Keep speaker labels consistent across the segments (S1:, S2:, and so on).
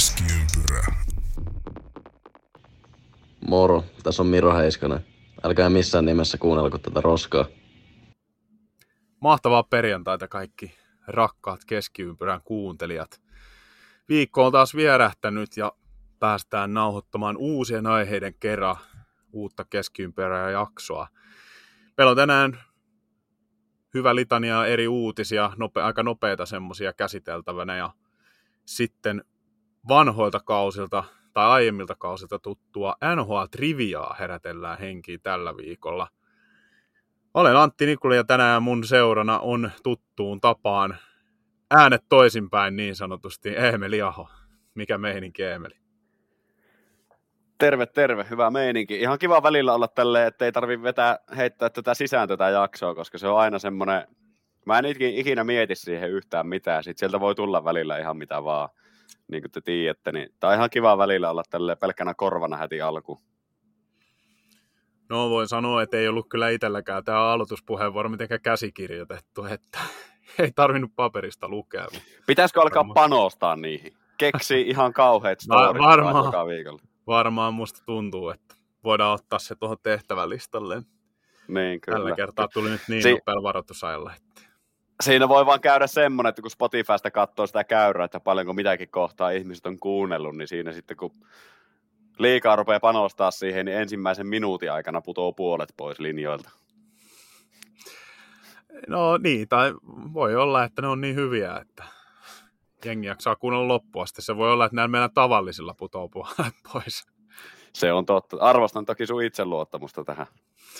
S1: Keskiympyrä.
S2: Moro, tässä on Miro Heiskanen. Älkää missään nimessä kuunnelko tätä roskaa.
S3: Mahtavaa perjantaita kaikki rakkaat keskiympyrän kuuntelijat. Viikko on taas vierähtänyt ja päästään nauhoittamaan uusien aiheiden kerran uutta keskiympyrää jaksoa. Meillä on tänään hyvä litania eri uutisia, nope, aika nopeita semmoisia käsiteltävänä ja sitten vanhoilta kausilta tai aiemmilta kausilta tuttua NHL-triviaa herätellään henkiin tällä viikolla. Olen Antti Nikula ja tänään mun seurana on tuttuun tapaan äänet toisinpäin niin sanotusti Eemeli Aho. Mikä meininki Eemeli?
S4: Terve, terve. Hyvä meininki. Ihan kiva välillä olla tälleen, että ei tarvi vetää, heittää tätä sisään tätä jaksoa, koska se on aina semmoinen, mä en ikinä mieti siihen yhtään mitään. Sitten sieltä voi tulla välillä ihan mitä vaan, niin kuin te tiedätte. Niin, tämä on ihan kiva välillä olla tälleen pelkkänä korvana heti alkuun.
S3: No voin sanoa, että ei ollut kyllä itselläkään tämä aloituspuheenvuoro mitenkään käsikirjoitettu, että ei tarvinnut paperista lukea.
S4: Pitäisikö alkaa varmaan. panostaa niihin? Keksi ihan kauheat storit varmaan, joka viikolla.
S3: Varmaan musta tuntuu, että voidaan ottaa se tuohon tehtävälistalle.
S4: Niin, kyllä.
S3: Tällä kertaa tuli nyt niin si- nopealla varoitusajalla. Että...
S4: Siinä voi vaan käydä semmoinen, että kun Spotifysta katsoo sitä käyrää, että paljonko mitäkin kohtaa ihmiset on kuunnellut, niin siinä sitten kun liikaa rupeaa panostaa siihen, niin ensimmäisen minuutin aikana putoo puolet pois linjoilta.
S3: No niin, tai voi olla, että ne on niin hyviä, että jengi jaksaa kuunnella loppua. Sitten se voi olla, että näillä meidän tavallisilla putoo puolet pois.
S4: Se on totta. Arvostan toki sun itseluottamusta tähän.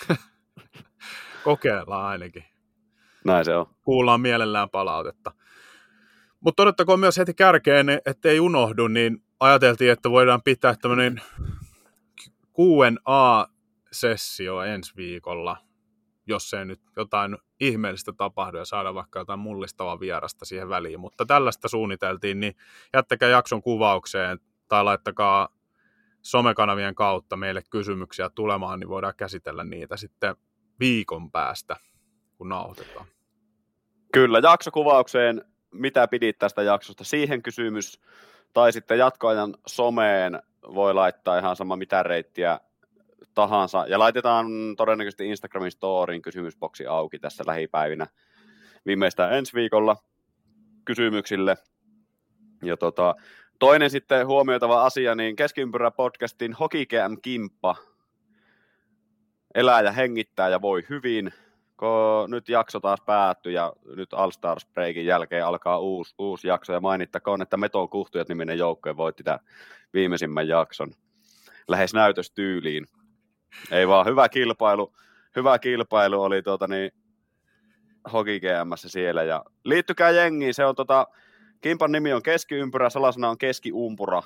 S3: Kokeillaan ainakin.
S4: Näin se on.
S3: Kuullaan mielellään palautetta. Mutta todettakoon myös heti kärkeen, ettei unohdu, niin ajateltiin, että voidaan pitää tämmöinen Q&A-sessio ensi viikolla, jos ei nyt jotain ihmeellistä tapahdu ja saada vaikka jotain mullistavaa vierasta siihen väliin. Mutta tällaista suunniteltiin, niin jättäkää jakson kuvaukseen tai laittakaa somekanavien kautta meille kysymyksiä tulemaan, niin voidaan käsitellä niitä sitten viikon päästä, kun nauhoitetaan.
S4: Kyllä, jaksokuvaukseen, mitä pidit tästä jaksosta, siihen kysymys, tai sitten jatkoajan someen voi laittaa ihan sama mitä reittiä tahansa. Ja laitetaan todennäköisesti Instagramin storyin kysymysboksi auki tässä lähipäivinä viimeistään ensi viikolla kysymyksille. Ja tota, toinen sitten huomioitava asia, niin Keskiympyrä podcastin Hokicam Kimppa elää ja hengittää ja voi hyvin. Kun nyt jakso taas päättyi ja nyt All Stars Breakin jälkeen alkaa uusi, uusi jakso ja mainittakoon, että Meton Kuhtujat niminen joukkue voitti tämän viimeisimmän jakson lähes näytöstyyliin. Ei vaan, hyvä kilpailu, hyvä kilpailu oli tuota niin, Hoki GMssä siellä. Ja liittykää jengiin, se on tota, Kimpan nimi on keskiympyrä, salasana on keskiumpura.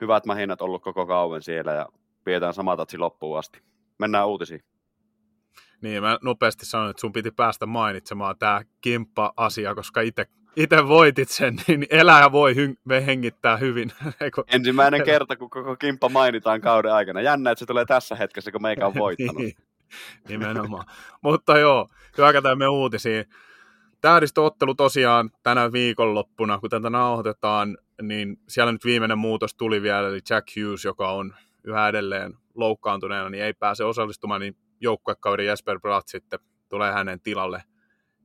S4: Hyvät mahinat ollut koko kauan siellä ja pidetään sama tatsi loppuun asti. Mennään uutisiin.
S3: Niin, mä nopeasti sanoin, että sun piti päästä mainitsemaan tämä kimppa-asia, koska itse itse voitit sen, niin eläjä voi hy- hengittää hyvin.
S4: Ensimmäinen kerta, kun koko kimppa mainitaan kauden aikana. Jännä, että se tulee tässä hetkessä, kun meikä on voittanut. niin,
S3: nimenomaan. Mutta joo, hyökätään me uutisiin. Tähdistöottelu tosiaan tänä viikonloppuna, kun tätä nauhoitetaan, niin siellä nyt viimeinen muutos tuli vielä, eli Jack Hughes, joka on yhä edelleen loukkaantuneena, niin ei pääse osallistumaan, niin joukkuekauden Jesper Bratt sitten tulee hänen tilalle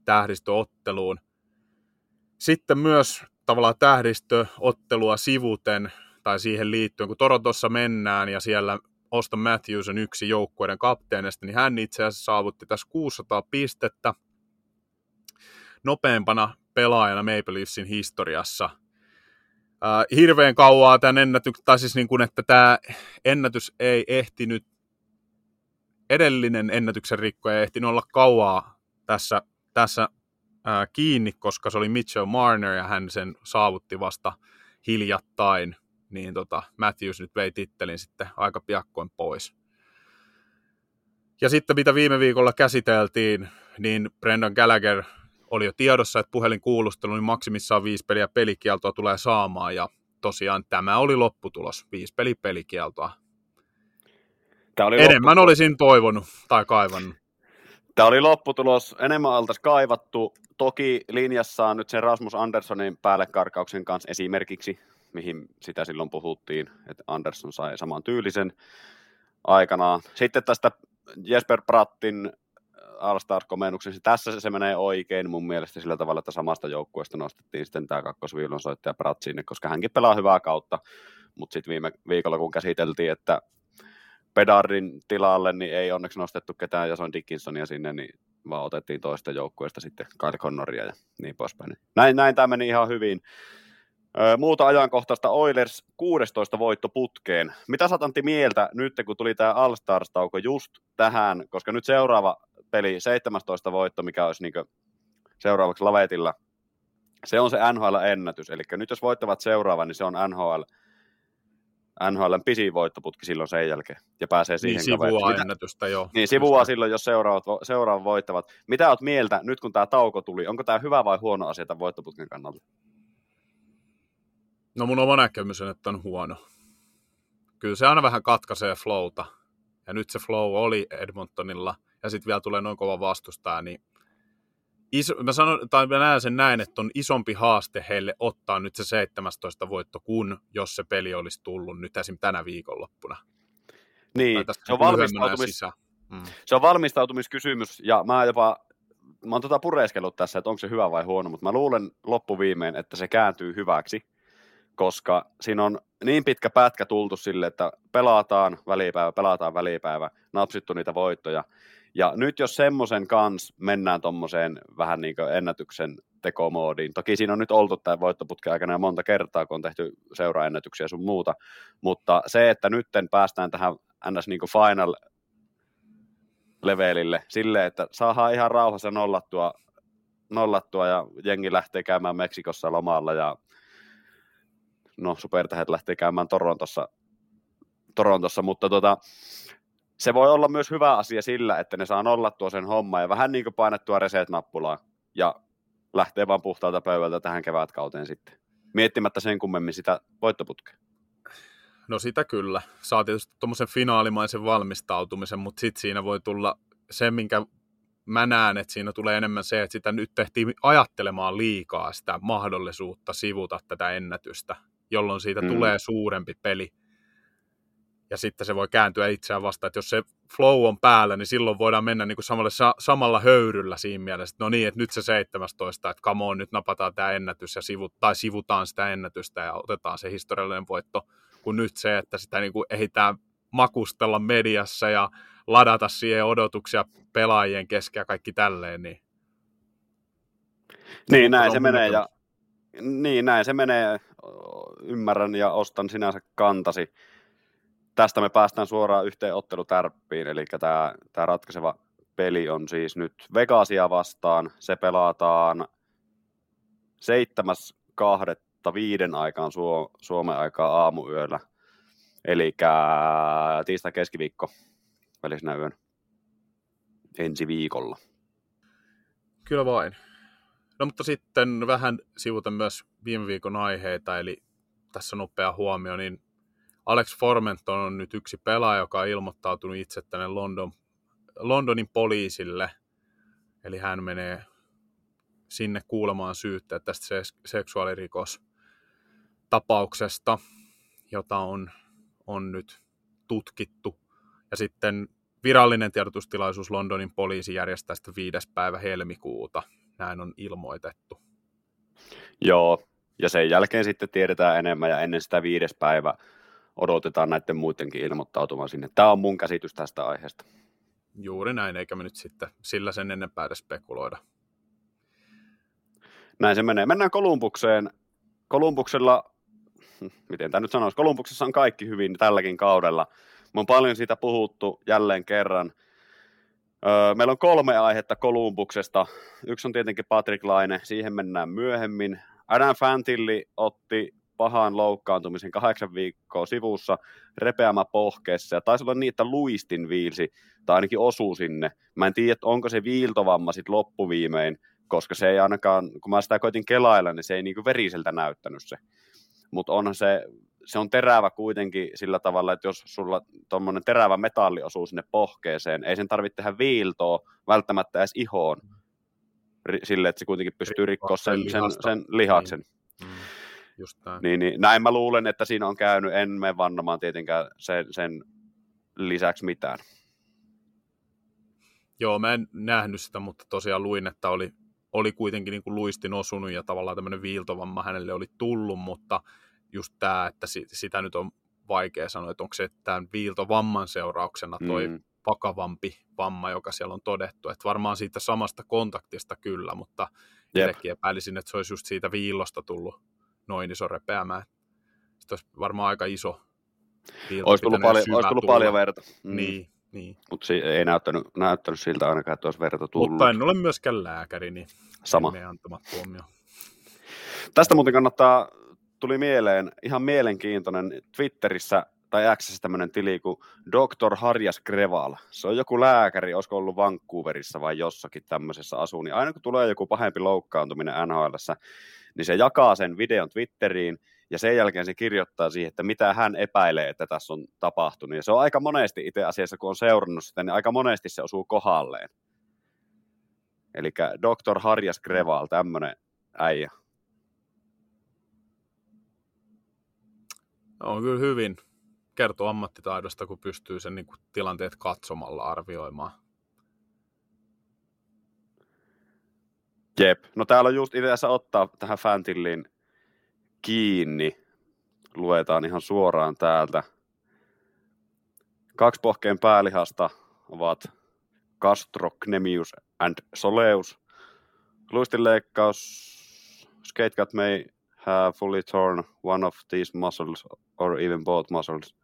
S3: tähdistöotteluun. Sitten myös tavallaan tähdistöottelua sivuten tai siihen liittyen, kun Torontossa mennään ja siellä Auston Matthews on yksi joukkueiden kapteenista, niin hän itse asiassa saavutti tässä 600 pistettä nopeampana pelaajana Maple Leafsin historiassa. Äh, hirveän kauaa tämän ennätyksen, tai siis niin kuin, että tämä ennätys ei ehtinyt, edellinen ennätyksen rikkoja ehtinyt olla kauaa tässä, tässä ää, kiinni, koska se oli Mitchell Marner ja hän sen saavutti vasta hiljattain, niin tota, Matthews nyt vei tittelin sitten aika piakkoin pois. Ja sitten mitä viime viikolla käsiteltiin, niin Brendan Gallagher oli jo tiedossa, että puhelin kuulustelu, niin maksimissaan viisi peliä pelikieltoa tulee saamaan, ja tosiaan tämä oli lopputulos, viisi peli pelikieltoa. Tämä oli Enemmän lopputulos. olisin toivonut tai kaivannut.
S4: Tämä oli lopputulos enemmän altas kaivattu. Toki linjassa on nyt sen Rasmus Anderssonin päälle karkauksen kanssa esimerkiksi, mihin sitä silloin puhuttiin, että Andersson sai saman tyylisen aikanaan. Sitten tästä Jesper Prattin All-Star-komennuksen, tässä se menee oikein mun mielestä sillä tavalla, että samasta joukkueesta nostettiin sitten tämä kakkosviilon soittaja Pratt sinne, koska hänkin pelaa hyvää kautta, mutta sitten viime viikolla kun käsiteltiin, että Pedardin tilalle, niin ei onneksi nostettu ketään Jason Dickinsonia sinne, niin vaan otettiin toista joukkueesta sitten Kyle Connoria ja niin poispäin. Näin, näin tämä meni ihan hyvin. Muuta ajankohtaista Oilers 16 voitto putkeen. Mitä sä mieltä nyt, kun tuli tämä All-Stars-tauko just tähän, koska nyt seuraava peli, 17 voitto, mikä olisi niin seuraavaksi lavetilla, se on se NHL-ennätys. Eli nyt jos voittavat seuraava, niin se on NHL NHLn pisin voittoputki silloin sen jälkeen, ja pääsee siihen
S3: niin, sivua ennätystä, joo.
S4: Niin, sivua silloin, jos seuraavat, seuraavat voittavat. Mitä olet mieltä nyt, kun tämä tauko tuli? Onko tämä hyvä vai huono asia tämän voittoputken kannalta?
S3: No mun oma näkemys on, että on huono. Kyllä se aina vähän katkaisee flowta. Ja nyt se flow oli Edmontonilla, ja sitten vielä tulee noin kova vastustaja, niin iso, mä, sanon, tai mä näen sen näin, että on isompi haaste heille ottaa nyt se 17 voitto, kun jos se peli olisi tullut nyt esim. tänä viikonloppuna.
S4: Niin, se on, valmistautumis, mm. se on valmistautumiskysymys, ja mä jopa, mä oon tota pureiskellut tässä, että onko se hyvä vai huono, mutta mä luulen loppuviimeen, että se kääntyy hyväksi, koska siinä on niin pitkä pätkä tultu sille, että pelataan välipäivä, pelataan välipäivä, napsittu niitä voittoja, ja nyt jos semmoisen kanssa mennään tuommoiseen vähän niin kuin ennätyksen tekomoodiin, toki siinä on nyt oltu tämän voittoputken aikana monta kertaa, kun on tehty seuraennätyksiä sun muuta, mutta se, että nytten päästään tähän ns. Niin final levelille sille, että saadaan ihan rauhassa nollattua, nollattua ja jengi lähtee käymään Meksikossa lomalla ja no supertähet lähtee käymään Torontossa, Torontossa. Mutta tota, se voi olla myös hyvä asia sillä, että ne saa nollattua sen homman ja vähän niin kuin painettua reset-nappulaa ja lähtee vaan puhtaalta pöydältä tähän kevätkauteen sitten. Miettimättä sen kummemmin sitä voittoputkea.
S3: No sitä kyllä. Saa tietysti tuommoisen finaalimaisen valmistautumisen, mutta sitten siinä voi tulla se, minkä mä näen, että siinä tulee enemmän se, että sitä nyt tehtiin ajattelemaan liikaa sitä mahdollisuutta sivuta tätä ennätystä, jolloin siitä mm. tulee suurempi peli ja sitten se voi kääntyä itseään vastaan, että jos se flow on päällä, niin silloin voidaan mennä niin kuin samalla, samalla höyryllä siinä mielessä, että no niin, että nyt se 17, että come on, nyt napataan tämä ennätys ja sivut, tai sivutaan sitä ennätystä ja otetaan se historiallinen voitto, kun nyt se, että sitä niin kuin ehditään makustella mediassa ja ladata siihen odotuksia pelaajien kesken ja kaikki tälleen, niin
S4: niin, näin se menee ja niin, näin se menee. Ymmärrän ja ostan sinänsä kantasi tästä me päästään suoraan yhteen ottelutärppiin, eli tämä, tämä ratkaiseva peli on siis nyt Vegasia vastaan. Se pelataan 7.2. viiden aikaan Suomen aikaa aamuyöllä, eli tiistai keskiviikko välisenä yön ensi viikolla.
S3: Kyllä vain. No mutta sitten vähän sivuta myös viime viikon aiheita, eli tässä nopea huomio, niin Alex Formenton on nyt yksi pelaaja, joka on ilmoittautunut itse tänne London, Londonin poliisille. Eli hän menee sinne kuulemaan syyttä tästä seksuaalirikos tapauksesta, jota on, on nyt tutkittu. Ja sitten virallinen tiedotustilaisuus Londonin poliisi järjestää sitä viides päivä helmikuuta. Näin on ilmoitettu.
S4: Joo, ja sen jälkeen sitten tiedetään enemmän ja ennen sitä viides päivä odotetaan näiden muidenkin ilmoittautumaan sinne. Tämä on mun käsitys tästä aiheesta.
S3: Juuri näin, eikä me nyt sitten sillä sen enempää edes spekuloida.
S4: Näin se menee. Mennään Kolumbukseen. Kolumbuksella, miten tämä nyt sanoisi, Kolumbuksessa on kaikki hyvin tälläkin kaudella. Me on paljon siitä puhuttu jälleen kerran. meillä on kolme aihetta Kolumbuksesta. Yksi on tietenkin Patrick Laine, siihen mennään myöhemmin. Adam Fantilli otti pahan loukkaantumisen kahdeksan viikkoa sivussa, repeämä pohkeessa, ja taisi olla niin, että luistin viilsi, tai ainakin osuu sinne. Mä en tiedä, onko se viiltovamma sitten loppuviimein, koska se ei ainakaan, kun mä sitä koitin kelailla, niin se ei niinku veriseltä näyttänyt se. Mutta onhan se, se on terävä kuitenkin sillä tavalla, että jos sulla tuommoinen terävä metalli osuu sinne pohkeeseen, ei sen tarvitse tehdä viiltoa välttämättä edes ihoon, sille, että se kuitenkin pystyy rikkoa sen, sen, sen lihaksen. Niin.
S3: Just näin.
S4: Niin, niin, näin mä luulen, että siinä on käynyt, en mene vannomaan tietenkään sen, sen lisäksi mitään.
S3: Joo, mä en nähnyt sitä, mutta tosiaan luin, että oli, oli kuitenkin niin kuin luistin osunut ja tavallaan tämmöinen viiltovamma hänelle oli tullut, mutta just tämä, että sitä nyt on vaikea sanoa, että onko se tämän viiltovamman seurauksena toi mm. vakavampi vamma, joka siellä on todettu. Että varmaan siitä samasta kontaktista kyllä, mutta itsekin epäilisin, että se olisi just siitä viillosta tullut noin iso repeämä. Sitten olisi varmaan aika iso
S4: Olisi tullut, paljon, olisi tullut paljon verta.
S3: Mm. Niin, niin.
S4: Mutta ei näyttänyt, näyttänyt siltä ainakaan, että olisi verta tullut.
S3: Mutta en ole myöskään lääkäri, niin
S4: Sama.
S3: antamat tuomio.
S4: Tästä muuten kannattaa, tuli mieleen ihan mielenkiintoinen Twitterissä tai Xssä tämmöinen tili kuin Dr. Harjas Greval. Se on joku lääkäri, olisiko ollut Vancouverissa vai jossakin tämmöisessä asuu, niin aina kun tulee joku pahempi loukkaantuminen nhl niin se jakaa sen videon Twitteriin, ja sen jälkeen se kirjoittaa siihen, että mitä hän epäilee, että tässä on tapahtunut. Ja se on aika monesti itse asiassa, kun on seurannut sitä, niin aika monesti se osuu kohalleen. Eli Dr. Harjas Greval, tämmöinen äijä.
S3: On kyllä hyvin. Kertoo ammattitaidosta, kun pystyy sen niin kuin, tilanteet katsomalla arvioimaan.
S4: Jep. No täällä on just itse ottaa tähän Fantilliin kiinni. Luetaan ihan suoraan täältä. Kaksi pohkeen päälihasta ovat gastrocnemius and soleus. Luistinleikkaus. Skatecut may have fully torn one of these muscles or even both muscles.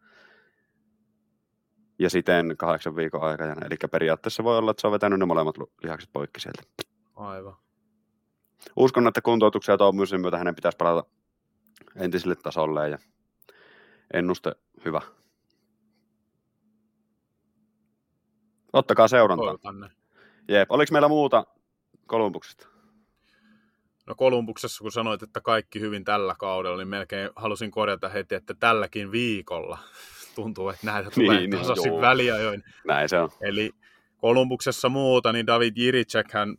S4: Ja siten kahdeksan viikon aikana. Eli periaatteessa voi olla, että se on vetänyt ne molemmat lihakset poikki sieltä.
S3: Aivan.
S4: Uskon, että kuntoutuksia myös myötä hänen pitäisi palata entiselle tasolle ja ennuste hyvä. Ottakaa seurantaa. Jep. Oliko meillä muuta Kolumbuksesta?
S3: No Kolumbuksessa, kun sanoit, että kaikki hyvin tällä kaudella, niin melkein halusin korjata heti, että tälläkin viikolla tuntuu, että näitä tulee niin, tasaisin niin, väliajoin.
S4: Näin se on.
S3: Eli Kolumbuksessa muuta, niin David Jiricek hän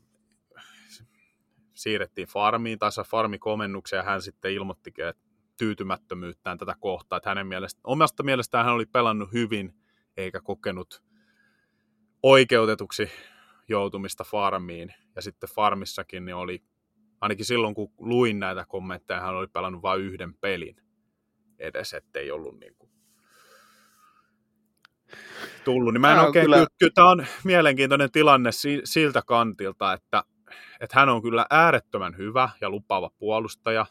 S3: siirrettiin farmiin tai sai farmikomennuksen ja hän sitten ilmoitti että tyytymättömyyttään tätä kohtaa, että hänen mielestä, omasta mielestään hän oli pelannut hyvin eikä kokenut oikeutetuksi joutumista farmiin. Ja sitten farmissakin niin oli, ainakin silloin kun luin näitä kommentteja, hän oli pelannut vain yhden pelin edes, ettei ollut niin kuin tullut. Niin mä en oikein, kyllä... Kyllä, kyllä tämä on mielenkiintoinen tilanne siltä kantilta, että että hän on kyllä äärettömän hyvä ja lupaava puolustaja.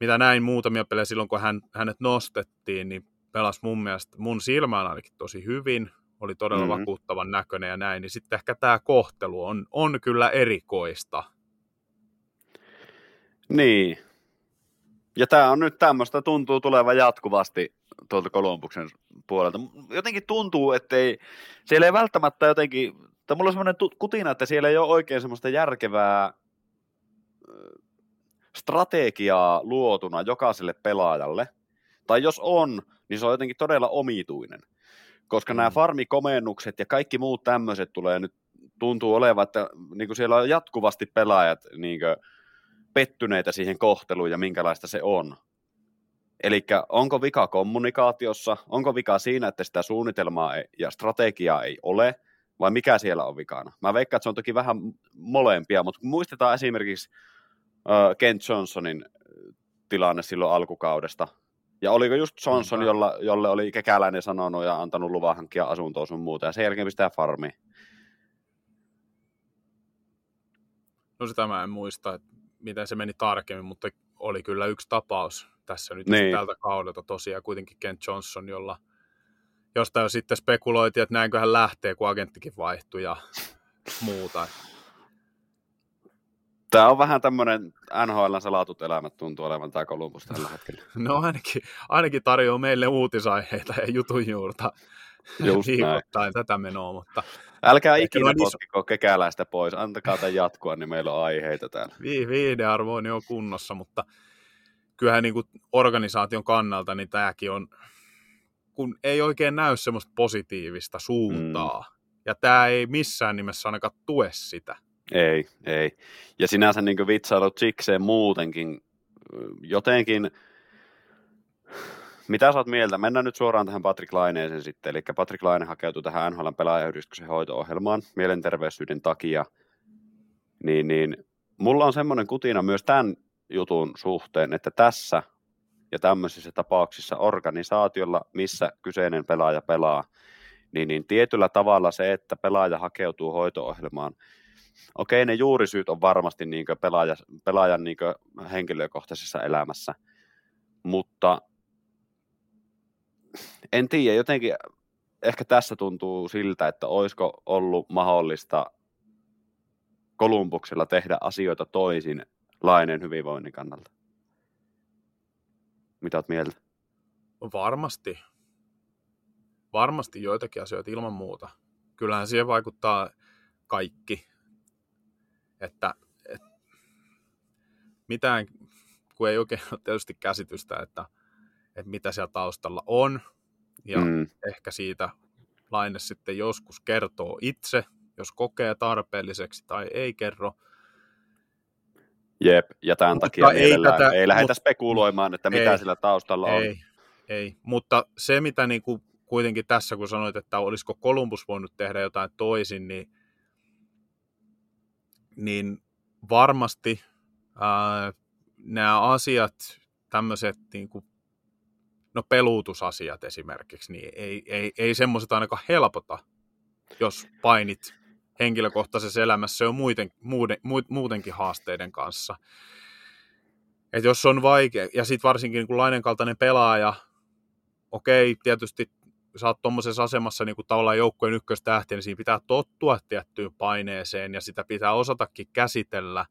S3: Mitä näin muutamia pelejä silloin, kun hän, hänet nostettiin, niin pelasi mun mielestä mun silmään ainakin tosi hyvin, oli todella mm-hmm. vakuuttavan näköinen ja näin, niin sitten ehkä tämä kohtelu on, on kyllä erikoista.
S4: Niin. Ja tämä on nyt tämmöistä, tuntuu tulevan jatkuvasti tuolta Kolumbuksen puolelta. Jotenkin tuntuu, että ei, siellä ei välttämättä jotenkin tai mulla on semmoinen kutina, että siellä ei ole oikein semmoista järkevää strategiaa luotuna jokaiselle pelaajalle. Tai jos on, niin se on jotenkin todella omituinen. Koska mm. nämä farmikomennukset ja kaikki muut tämmöiset tulee nyt, tuntuu olevan, että niin kuin siellä on jatkuvasti pelaajat niin kuin, pettyneitä siihen kohteluun ja minkälaista se on. Eli onko vika kommunikaatiossa, onko vika siinä, että sitä suunnitelmaa ja strategiaa ei ole – vai mikä siellä on vikana? Mä veikkaan, että se on toki vähän molempia, mutta muistetaan esimerkiksi uh, Kent Johnsonin tilanne silloin alkukaudesta, ja oliko just Johnson, jolla, jolle oli kekäläinen sanonut ja antanut luvan hankkia asuntoa sun muuta, ja sen jälkeen pistää farmi.
S3: No sitä mä en muista, että miten se meni tarkemmin, mutta oli kyllä yksi tapaus tässä nyt
S4: niin.
S3: tältä kaudelta tosiaan kuitenkin Kent Johnson, jolla – josta jo sitten spekuloitiin, että näinköhän lähtee, kun agenttikin vaihtui ja muuta.
S4: Tämä on vähän tämmöinen NHL salatut elämät tuntuu olevan tämä Columbus tällä hetkellä.
S3: No ainakin, ainakin tarjoaa meille uutisaiheita ja jutujuurta
S4: Just
S3: viikoittain tätä menoa, mutta...
S4: Älkää ikinä potkiko iso... kekäläistä pois, antakaa tämän jatkua, niin meillä on aiheita täällä.
S3: Vi- viidearvo on jo kunnossa, mutta kyllähän niin kuin organisaation kannalta niin tämäkin on, kun ei oikein näy semmoista positiivista suuntaa. Mm. Ja tämä ei missään nimessä ainakaan tue sitä.
S4: Ei, ei. Ja sinänsä niin vitsailut sikseen muutenkin jotenkin, mitä sä oot mieltä? Mennään nyt suoraan tähän Patrick Laineeseen sitten. Eli Patrick Laine hakeutui tähän NHL pelaajayhdistyksen hoito-ohjelmaan mielenterveysyyden takia. Niin, niin mulla on semmoinen kutina myös tämän jutun suhteen, että tässä ja tämmöisissä tapauksissa organisaatiolla, missä kyseinen pelaaja pelaa, niin, niin tietyllä tavalla se, että pelaaja hakeutuu hoito-ohjelmaan, okei, ne juurisyyt on varmasti niin pelaaja, pelaajan niin henkilökohtaisessa elämässä, mutta en tiedä, jotenkin ehkä tässä tuntuu siltä, että olisiko ollut mahdollista Kolumbuksella tehdä asioita toisin lainen hyvinvoinnin kannalta. Mitä oot mieltä?
S3: Varmasti. Varmasti joitakin asioita ilman muuta. Kyllähän siihen vaikuttaa kaikki. Että, että mitään, kun ei oikein ole tietysti käsitystä, että, että mitä siellä taustalla on. Ja mm. ehkä siitä laine sitten joskus kertoo itse, jos kokee tarpeelliseksi tai ei kerro.
S4: Jep, ja tämän mutta takia ei, tätä, ei lähdetä mutta, spekuloimaan, että mitä ei, sillä taustalla
S3: ei,
S4: on.
S3: Ei, mutta se mitä niin kuin kuitenkin tässä, kun sanoit, että olisiko Columbus voinut tehdä jotain toisin, niin, niin varmasti ää, nämä asiat, tämmöiset niin kuin, no peluutusasiat esimerkiksi, niin ei, ei, ei semmoiset ainakaan helpota, jos painit henkilökohtaisessa elämässä on muuten, muuten, muutenkin haasteiden kanssa. Et jos on vaikea, ja sitten varsinkin niin Lainen kaltainen pelaaja, okei, tietysti sä oot tuommoisessa asemassa niin kuin tavallaan joukkojen ykköstähti, niin siinä pitää tottua tiettyyn paineeseen ja sitä pitää osatakin käsitellä,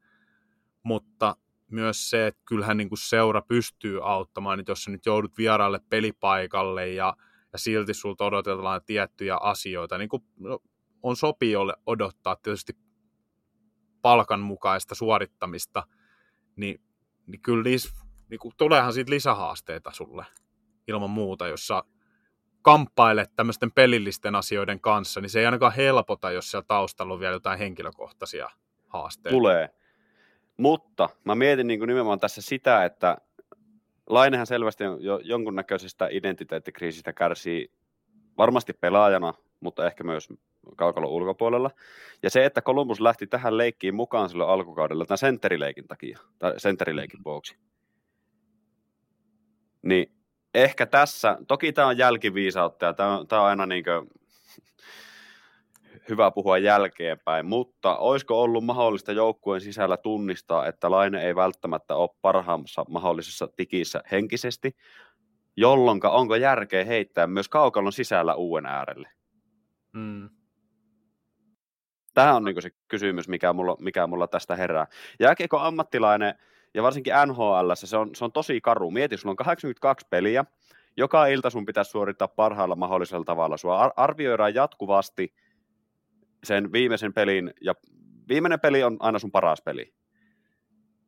S3: mutta myös se, että kyllähän niin kuin seura pystyy auttamaan, että jos sä nyt joudut vieraalle pelipaikalle ja, ja silti sulta odotetaan tiettyjä asioita, niin kuin, no, on sopijolle odottaa tietysti palkan mukaista suorittamista, niin, niin kyllä lis, niin kuin, tuleehan siitä lisähaasteita sulle ilman muuta, jos sä kamppailet tämmöisten pelillisten asioiden kanssa, niin se ei ainakaan helpota, jos siellä taustalla on vielä jotain henkilökohtaisia haasteita.
S4: Tulee. Mutta mä mietin niin kuin nimenomaan tässä sitä, että Lainehan selvästi jo jonkunnäköisestä identiteettikriisistä kärsii varmasti pelaajana, mutta ehkä myös kaukalon ulkopuolella. Ja se, että Columbus lähti tähän leikkiin mukaan silloin alkukaudella tämän sentterileikin takia, tai sentterileikin mm. vuoksi. Niin ehkä tässä, toki tämä on jälkiviisautta ja tämä on, tämä on aina niin kuin, hyvä puhua jälkeenpäin, mutta olisiko ollut mahdollista joukkueen sisällä tunnistaa, että Laine ei välttämättä ole parhaimmassa mahdollisessa tikissä henkisesti, jolloin onko järkeä heittää myös kaukalon sisällä uuden äärelle? Mm. Tämä on niin se kysymys, mikä mulla, mikä mulla tästä herää. Jääkiekko ammattilainen, ja varsinkin NHL, se on, se on tosi karu. Mieti, sulla on 82 peliä, joka ilta sun pitäisi suorittaa parhaalla mahdollisella tavalla. Sua arvioidaan jatkuvasti sen viimeisen pelin, ja viimeinen peli on aina sun paras peli.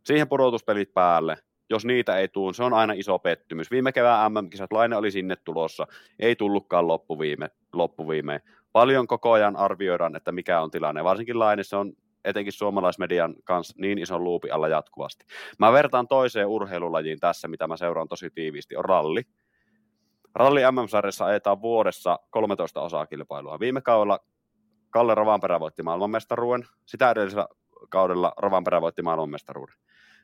S4: Siihen pudotuspelit päälle, jos niitä ei tule, se on aina iso pettymys. Viime kevään MM-kisat, Laine oli sinne tulossa, ei tullutkaan loppuviime, loppuviimeen. Paljon koko ajan arvioidaan, että mikä on tilanne. Varsinkin Laine, se on etenkin suomalaismedian kanssa niin ison luupi alla jatkuvasti. Mä vertaan toiseen urheilulajiin tässä, mitä mä seuraan tosi tiiviisti, on ralli. Ralli MM-sarjassa ajetaan vuodessa 13 osaa kilpailua. Viime kaudella Kalle Rovanperä voitti maailmanmestaruuden, sitä edellisellä kaudella Rovanperä voitti maailmanmestaruuden.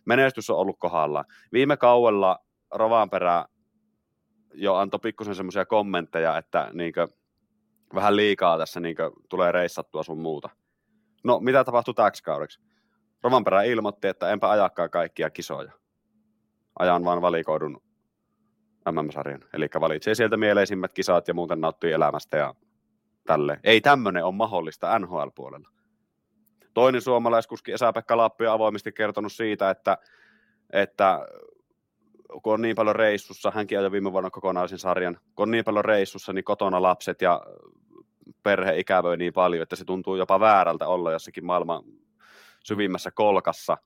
S4: Menestys on ollut kohdalla. Viime kaudella Rovanperä jo antoi pikkusen semmoisia kommentteja, että niinkö, vähän liikaa tässä niinkö, tulee reissattua sun muuta. No, mitä tapahtui täksi kaudeksi? Rovanperä ilmoitti, että enpä ajakaan kaikkia kisoja. Ajan vaan valikoidun MM-sarjan. Eli valitsee sieltä mieleisimmät kisat ja muuten nauttii elämästä ja tälle. Ei tämmöinen ole mahdollista NHL-puolella. Toinen suomalaiskuski Esa-Pekka Lappi on avoimesti kertonut siitä, että, että kun on niin paljon reissussa, hänkin ajoi viime vuonna kokonaisen sarjan, kun on niin paljon reissussa, niin kotona lapset ja perhe ikävöi niin paljon, että se tuntuu jopa väärältä olla jossakin maailman syvimmässä kolkassa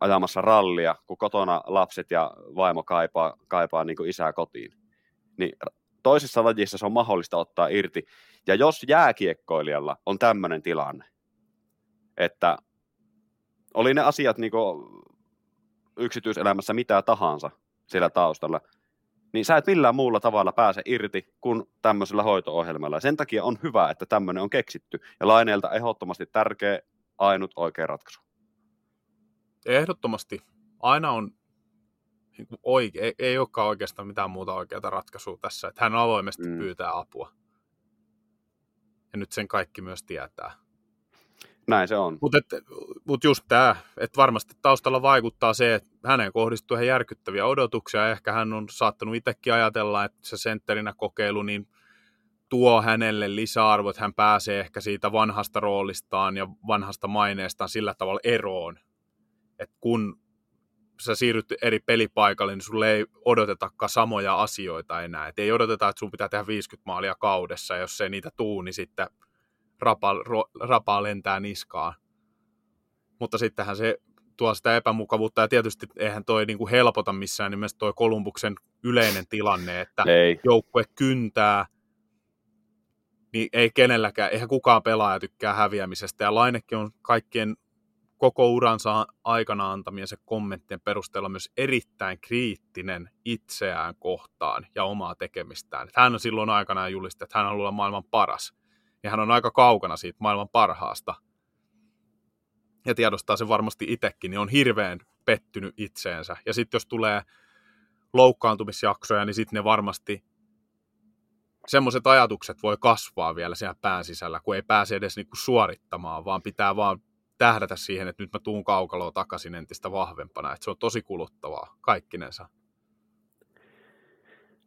S4: ajamassa rallia, kun kotona lapset ja vaimo kaipaa, kaipaa niin kuin isää kotiin. Niin toisessa lajissa se on mahdollista ottaa irti. Ja jos jääkiekkoilijalla on tämmöinen tilanne, että oli ne asiat niin yksityiselämässä mitä tahansa siellä taustalla, niin sä et millään muulla tavalla pääse irti kuin tämmöisellä hoito-ohjelmalla. Ja sen takia on hyvä, että tämmöinen on keksitty. Ja Laineelta ehdottomasti tärkeä, ainut oikea ratkaisu.
S3: Ehdottomasti. Aina on niin oike- ei, ei olekaan oikeastaan mitään muuta oikeaa ratkaisua tässä. Että hän avoimesti mm. pyytää apua. Ja nyt sen kaikki myös tietää.
S4: Näin se on.
S3: Mutta mut just tämä, että varmasti taustalla vaikuttaa se, että häneen kohdistuu ihan järkyttäviä odotuksia. Ehkä hän on saattanut itsekin ajatella, että se sentterinä kokeilu niin tuo hänelle lisäarvo, että hän pääsee ehkä siitä vanhasta roolistaan ja vanhasta maineestaan sillä tavalla eroon. Että kun sä siirryt eri pelipaikalle, niin sulle ei odotetakaan samoja asioita enää. Et ei odoteta, että sun pitää tehdä 50 maalia kaudessa, jos ei niitä tuu, niin sitten rapa, ro, rapaa lentää niskaan. Mutta sittenhän se tuo sitä epämukavuutta, ja tietysti eihän toi niin kuin helpota missään nimessä toi Kolumbuksen yleinen tilanne, että ei. joukkue kyntää, niin ei kenelläkään, eihän kukaan pelaaja tykkää häviämisestä, ja Lainekin on kaikkien koko uransa aikana antamiensa kommenttien perusteella myös erittäin kriittinen itseään kohtaan ja omaa tekemistään. Hän on silloin aikanaan julistettu, että hän haluaa olla maailman paras ja hän on aika kaukana siitä maailman parhaasta. Ja tiedostaa se varmasti itsekin, niin on hirveän pettynyt itseensä. Ja sitten jos tulee loukkaantumisjaksoja, niin sitten ne varmasti semmoiset ajatukset voi kasvaa vielä siellä pään sisällä, kun ei pääse edes niinku suorittamaan, vaan pitää vaan tähdätä siihen, että nyt mä tuun kaukaloa takaisin entistä vahvempana. Että se on tosi kuluttavaa kaikkinensa.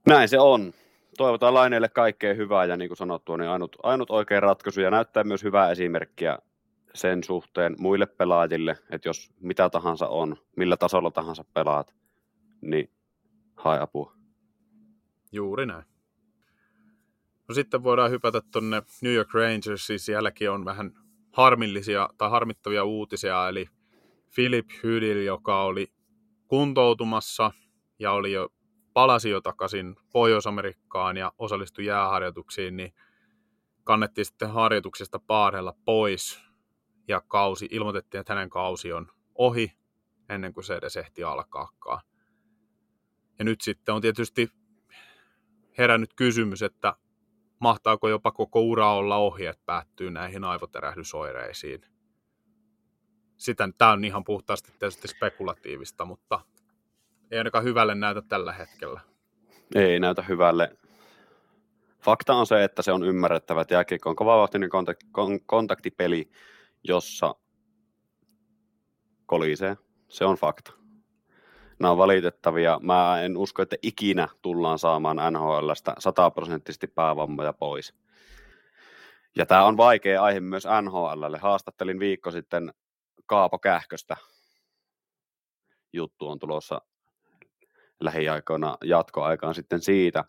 S4: Näin se on toivotaan Laineelle kaikkea hyvää ja niin kuin sanottua, niin ainut, ainut oikea ratkaisu ja näyttää myös hyvää esimerkkiä sen suhteen muille pelaajille, että jos mitä tahansa on, millä tasolla tahansa pelaat, niin hae apua.
S3: Juuri näin. No sitten voidaan hypätä tuonne New York Rangersiin. Sielläkin on vähän harmillisia tai harmittavia uutisia, eli Philip Hydil, joka oli kuntoutumassa ja oli jo palasi jo takaisin Pohjois-Amerikkaan ja osallistui jääharjoituksiin, niin kannettiin sitten harjoituksesta paadella pois ja kausi, ilmoitettiin, että hänen kausi on ohi ennen kuin se edes ehti alkaakaan. Ja nyt sitten on tietysti herännyt kysymys, että mahtaako jopa koko ura olla ohi, että päättyy näihin aivoterähdysoireisiin. Sitä, tämä on ihan puhtaasti tietysti spekulatiivista, mutta ei ainakaan hyvälle näytä tällä hetkellä.
S4: Ei näytä hyvälle. Fakta on se, että se on ymmärrettävä, että jääkiekko on kovavahtinen kontaktipeli, jossa kolisee. Se on fakta. Nämä on valitettavia. Mä en usko, että ikinä tullaan saamaan NHLstä sataprosenttisesti päävammoja pois. Ja tämä on vaikea aihe myös NHLlle. Haastattelin viikko sitten Kaapo Kähköstä. Juttu on tulossa lähiaikoina jatkoaikaan sitten siitä,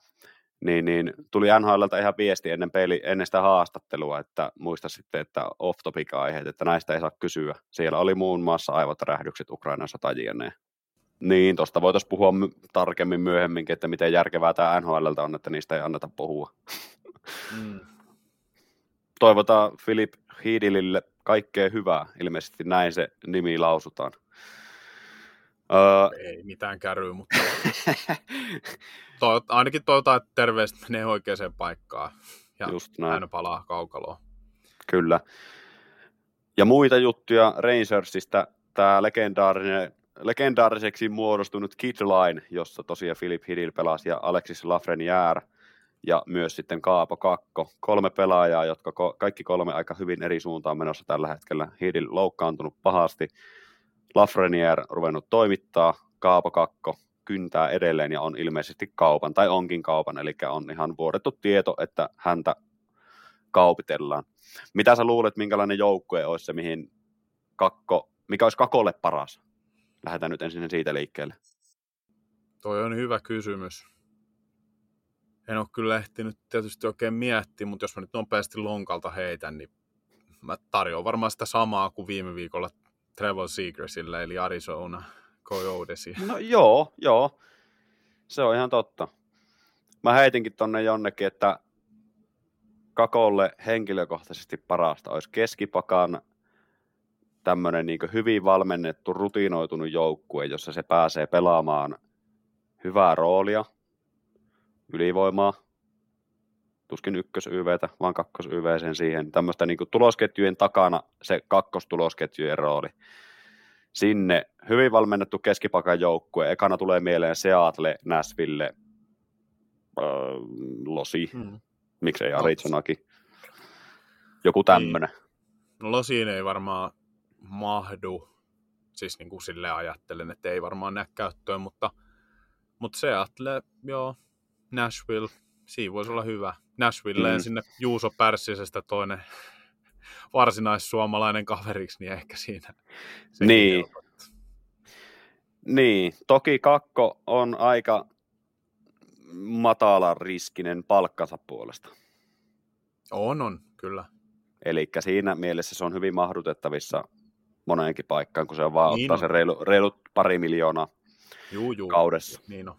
S4: niin, niin tuli NHLltä ihan viesti ennen, peli, ennen sitä haastattelua, että muista sitten, että off-topic-aiheet, että näistä ei saa kysyä. Siellä oli muun muassa aivotärähdykset Ukrainassa tai jne. Niin, tuosta voitaisiin puhua tarkemmin myöhemminkin, että miten järkevää tämä NHLltä on, että niistä ei anneta puhua. Mm. Toivotaan Philip Hiidilille kaikkea hyvää, ilmeisesti näin se nimi lausutaan.
S3: Uh, ei mitään käryä, mutta toivot, ainakin toivotaan, että terveistä menee oikeaan paikkaan ja Just näin. aina palaa kaukaloon.
S4: Kyllä. Ja muita juttuja Rangersista, tämä legendaarinen, legendaariseksi muodostunut Kid Line, jossa tosiaan Philip Hiddle pelasi ja Alexis Lafreniere ja myös sitten Kaapo Kakko. Kolme pelaajaa, jotka ko- kaikki kolme aika hyvin eri suuntaan menossa tällä hetkellä. Hiddle loukkaantunut pahasti Lafreniere ruvennut toimittaa, Kaapo Kakko kyntää edelleen ja on ilmeisesti kaupan, tai onkin kaupan, eli on ihan vuodettu tieto, että häntä kaupitellaan. Mitä sä luulet, minkälainen joukkue olisi se, mihin kakko, mikä olisi kakolle paras? Lähdetään nyt ensin siitä liikkeelle.
S3: Toi on hyvä kysymys. En ole kyllä ehtinyt tietysti oikein miettiä, mutta jos mä nyt nopeasti lonkalta heitän, niin mä tarjoan varmaan sitä samaa kuin viime viikolla Trevor Seagressille, eli Arizona Coyotesia.
S4: No joo, joo. Se on ihan totta. Mä heitinkin tonne jonnekin, että Kakolle henkilökohtaisesti parasta olisi keskipakan tämmöinen niin hyvin valmennettu, rutinoitunut joukkue, jossa se pääsee pelaamaan hyvää roolia, ylivoimaa, tuskin ykkös-YVtä, vaan kakkos-YV siihen. Tämmöistä niin tulosketjujen takana se kakkostulosketjujen rooli. Sinne hyvin valmennettu keskipakan joukkue. Ekana tulee mieleen Seattle, Nashville, äh, Losi, hmm. miksei Arizonakin. Joku tämmöinen. Niin.
S3: No Losiin ei varmaan mahdu, siis niin kuin silleen ajattelen, että ei varmaan näe käyttöön, mutta, mutta Seattle, joo, Nashville, siinä voisi olla hyvä. Nashvilleen mm. sinne Juuso Pärssisestä toinen varsinaissuomalainen kaveriksi, niin ehkä siinä.
S4: Niin. Niin, toki kakko on aika matalan riskinen palkkansa puolesta.
S3: On, on, kyllä.
S4: Eli siinä mielessä se on hyvin mahdutettavissa moneenkin paikkaan, kun se on vaan niin ottaa on. se reilu, reilut pari miljoonaa juu, juu. kaudessa.
S3: Niin on.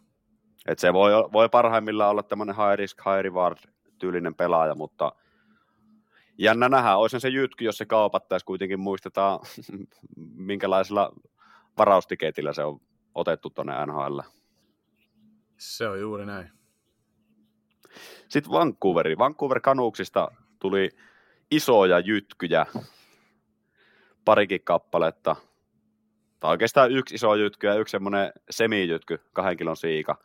S4: Et se voi, voi parhaimmillaan olla tämmöinen high risk, high reward tyylinen pelaaja, mutta jännä nähdä. Olisi se jytky, jos se kaupattaisi kuitenkin muistetaan, minkälaisella varaustiketillä se on otettu tuonne NHL.
S3: Se on juuri näin.
S4: Sitten Vancouveri. Vancouver Canucksista tuli isoja jytkyjä, parikin kappaletta. Tai oikeastaan yksi iso jytky ja yksi semmoinen semijytky, kahden kilon siika.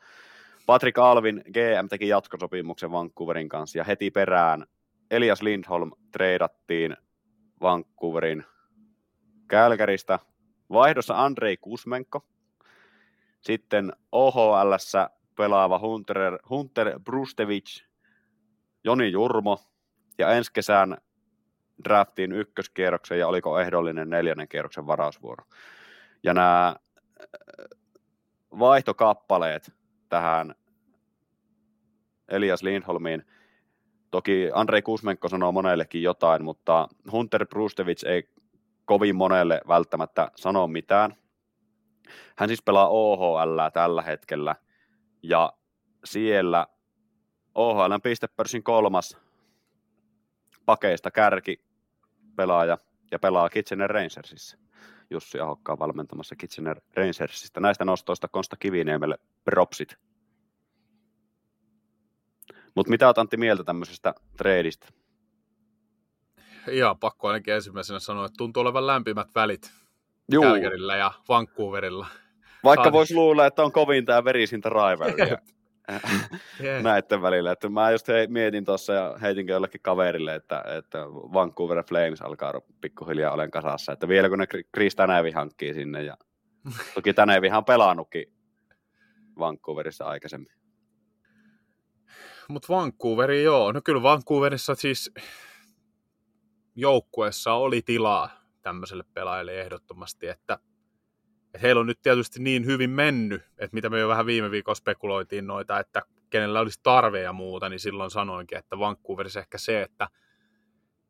S4: Patrick Alvin GM teki jatkosopimuksen Vancouverin kanssa ja heti perään Elias Lindholm treidattiin Vancouverin Kälkäristä. Vaihdossa Andrei Kusmenko. Sitten OHL pelaava Hunter, Hunter Brustevich, Joni Jurmo ja ensi kesän draftiin ykköskierroksen ja oliko ehdollinen neljännen kierroksen varausvuoro. Ja nämä äh, vaihtokappaleet tähän Elias Lindholmiin, toki Andrei Kusmenko sanoo monellekin jotain, mutta Hunter Brustevich ei kovin monelle välttämättä sano mitään. Hän siis pelaa OHL tällä hetkellä, ja siellä OHL pistepörssin kolmas pakeista kärki pelaaja ja pelaa Kitchener Rangersissa. Jussi Ahokkaan valmentamassa Kitchener Rangersista. Näistä nostoista Konsta Kiviniemelle propsit. Mutta mitä olet Antti mieltä tämmöisestä treidistä?
S3: Ihan pakko ainakin ensimmäisenä sanoa, että tuntuu olevan lämpimät välit Juu. Ja Vancouverilla.
S4: Vaikka voisi luulla, että on kovin tämä verisintä rivalry näiden välillä. Että mä just he, mietin tuossa ja heitin jollekin kaverille, että, että Vancouver Flames alkaa pikkuhiljaa olen kasassa. Että vielä kun ne Chris Tanevi hankkii sinne. Ja toki Tanevihan on pelannutkin Vancouverissa aikaisemmin.
S3: Mutta Vancouveri, joo. No kyllä Vancouverissa siis joukkueessa oli tilaa tämmöiselle pelaajalle ehdottomasti, että et heillä on nyt tietysti niin hyvin mennyt, että mitä me jo vähän viime viikolla spekuloitiin noita, että kenellä olisi tarve ja muuta, niin silloin sanoinkin, että Vancouverissa ehkä se, että,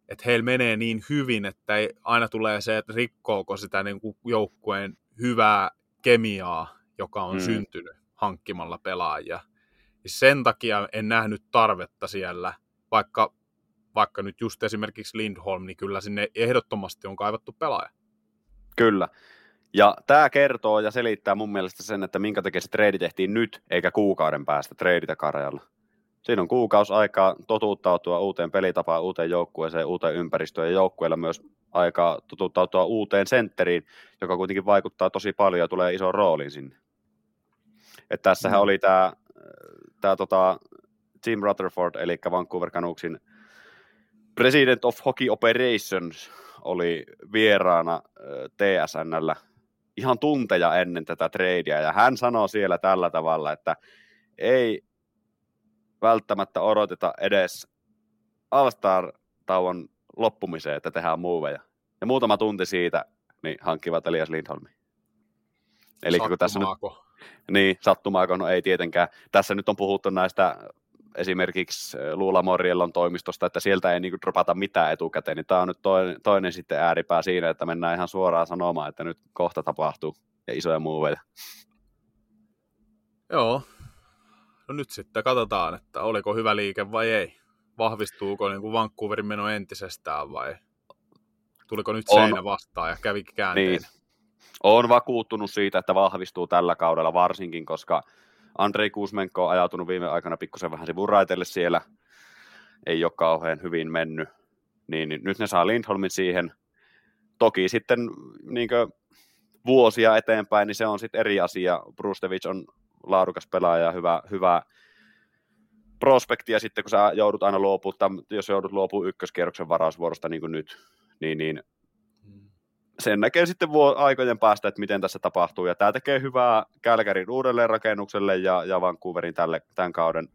S3: että heillä menee niin hyvin, että ei, aina tulee se, että rikkooko sitä niin kuin joukkueen hyvää kemiaa, joka on hmm. syntynyt hankkimalla pelaajia. Ja sen takia en nähnyt tarvetta siellä, vaikka, vaikka nyt just esimerkiksi Lindholm, niin kyllä sinne ehdottomasti on kaivattu pelaaja.
S4: Kyllä. Ja tämä kertoo ja selittää mun mielestä sen, että minkä takia se trade tehtiin nyt, eikä kuukauden päästä treiditä Karjalla. Siinä on kuukausi aikaa totuuttautua uuteen pelitapaan, uuteen joukkueeseen, uuteen ympäristöön ja joukkueella myös aikaa totuuttautua uuteen sentteriin, joka kuitenkin vaikuttaa tosi paljon ja tulee iso rooliin sinne. Et tässähän mm. oli tämä tää tota Tim Rutherford, eli Vancouver Canucksin President of Hockey Operations, oli vieraana TSNllä ihan tunteja ennen tätä tradea, ja hän sanoi siellä tällä tavalla, että ei välttämättä odoteta edes All-Star-tauon loppumiseen, että tehdään moveja. Ja muutama tunti siitä, niin hankkivat Elias Lindholmi. Eli kun tässä nyt, niin, sattumaako, no ei tietenkään. Tässä nyt on puhuttu näistä esimerkiksi Luula Moriellon toimistosta, että sieltä ei niinku dropata mitään etukäteen, niin tämä on nyt toinen, toinen sitten ääripää siinä, että mennään ihan suoraan sanomaan, että nyt kohta tapahtuu ja isoja muuveja.
S3: Joo. No nyt sitten katsotaan, että oliko hyvä liike vai ei. Vahvistuuko niin kuin Vancouverin meno entisestään vai tuliko nyt
S4: On.
S3: seinä vastaan ja kävi käänteen?
S4: Niin. Olen vakuuttunut siitä, että vahvistuu tällä kaudella varsinkin, koska Andrei Kuzmenko on ajautunut viime aikana pikkusen vähän sivuraitelle siellä. Ei ole kauhean hyvin mennyt. Niin, niin nyt ne saa Lindholmin siihen. Toki sitten niin vuosia eteenpäin, niin se on sitten eri asia. Brustevic on laadukas pelaaja ja hyvä, hyvä prospekti, ja sitten kun sä joudut aina luopumaan, jos joudut luopumaan ykköskierroksen varausvuorosta niin kuin nyt, niin, niin. Sen näkee sitten vuo- aikojen päästä, että miten tässä tapahtuu. Ja tämä tekee hyvää Kälkärin uudelleenrakennukselle ja, ja Vancouverin tälle, tämän kauden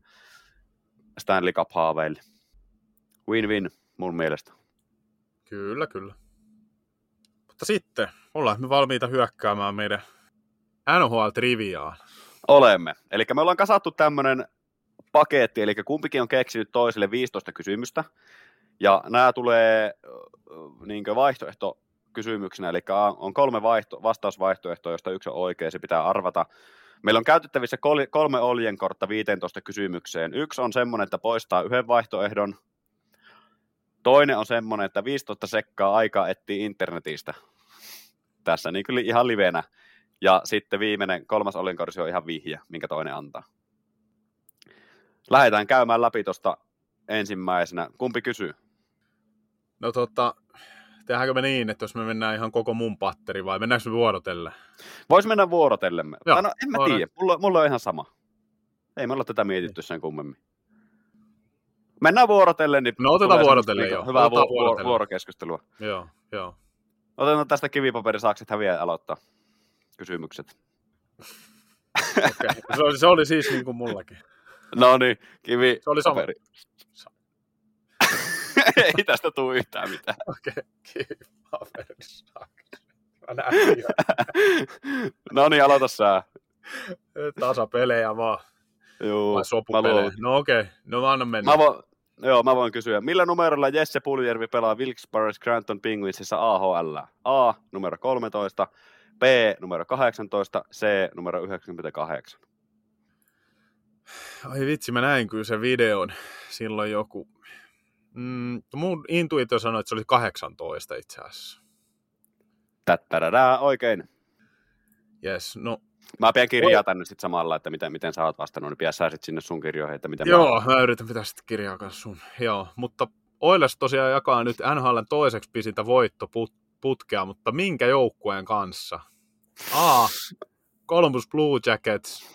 S4: Stanley Cup-haaveille. Win-win mun mielestä.
S3: Kyllä, kyllä. Mutta sitten ollaan me valmiita hyökkäämään meidän NHL-triviaan.
S4: Olemme. Eli me ollaan kasattu tämmöinen paketti, eli kumpikin on keksinyt toiselle 15 kysymystä. Ja nämä tulee niin vaihtoehto kysymyksenä, eli on kolme vaihto, vastausvaihtoehtoa, joista yksi on oikea, se pitää arvata. Meillä on käytettävissä kol- kolme oljenkortta 15 kysymykseen. Yksi on semmoinen, että poistaa yhden vaihtoehdon. Toinen on semmoinen, että 15 sekkaa aikaa etsii internetistä. Tässä niin kyllä ihan livenä. Ja sitten viimeinen, kolmas oljenkorsi on ihan vihje, minkä toinen antaa. Lähdetään käymään läpi tuosta ensimmäisenä. Kumpi kysyy?
S3: No tota, tehdäänkö me niin, että jos me mennään ihan koko mun patteri vai mennäänkö me vuorotelle?
S4: Vois mennä vuorotellemme.
S3: Joo,
S4: Tai no, en mä tiedä. Mulla, mulla on ihan sama. Ei me olla tätä mietitty sen kummemmin. Mennään vuorotellen, niin
S3: No, otetaan vuorotellen,
S4: semmoista
S3: joo.
S4: Hyvää
S3: Otetaan
S4: vu- vu-
S3: vuorotellen.
S4: vuorokeskustelua.
S3: Joo, joo.
S4: Otetaan tästä kivipaperisakset häviä aloittaa kysymykset.
S3: Okay. Se, oli, se oli siis niin kuin mullakin.
S4: No niin, kivi.
S3: Se oli sama.
S4: paperi. Ei tästä tule yhtään mitään.
S3: Okei, okay. Mä
S4: no niin, aloita sä.
S3: Tasapelejä vaan.
S4: Juu,
S3: Vai
S4: mä
S3: sopupelejä. No okei, okay. no mä annan mennä.
S4: Mä voin, joo, mä voin kysyä. Millä numerolla Jesse Puljärvi pelaa Wilkes-Barre Scranton Penguinsissa AHL? A, numero 13, B, numero 18, C, numero 98.
S3: Ai vitsi, mä näin kyllä sen videon. Silloin joku... Mm, mun intuitio sanoi, että se oli 18 itse asiassa.
S4: Tättärärää, oikein.
S3: Yes, no
S4: Mä pidän kirjaa tänne sitten samalla, että miten, miten sä oot vastannut, niin pidä sä sinne sun kirjoihin, että miten mä
S3: Joo,
S4: oon.
S3: mä yritän pitää sitä kirjaa kanssa sun. Joo, mutta Oilers tosiaan jakaa nyt NHLn toiseksi pisintä voittoputkea, mutta minkä joukkueen kanssa? A. Columbus Blue Jackets,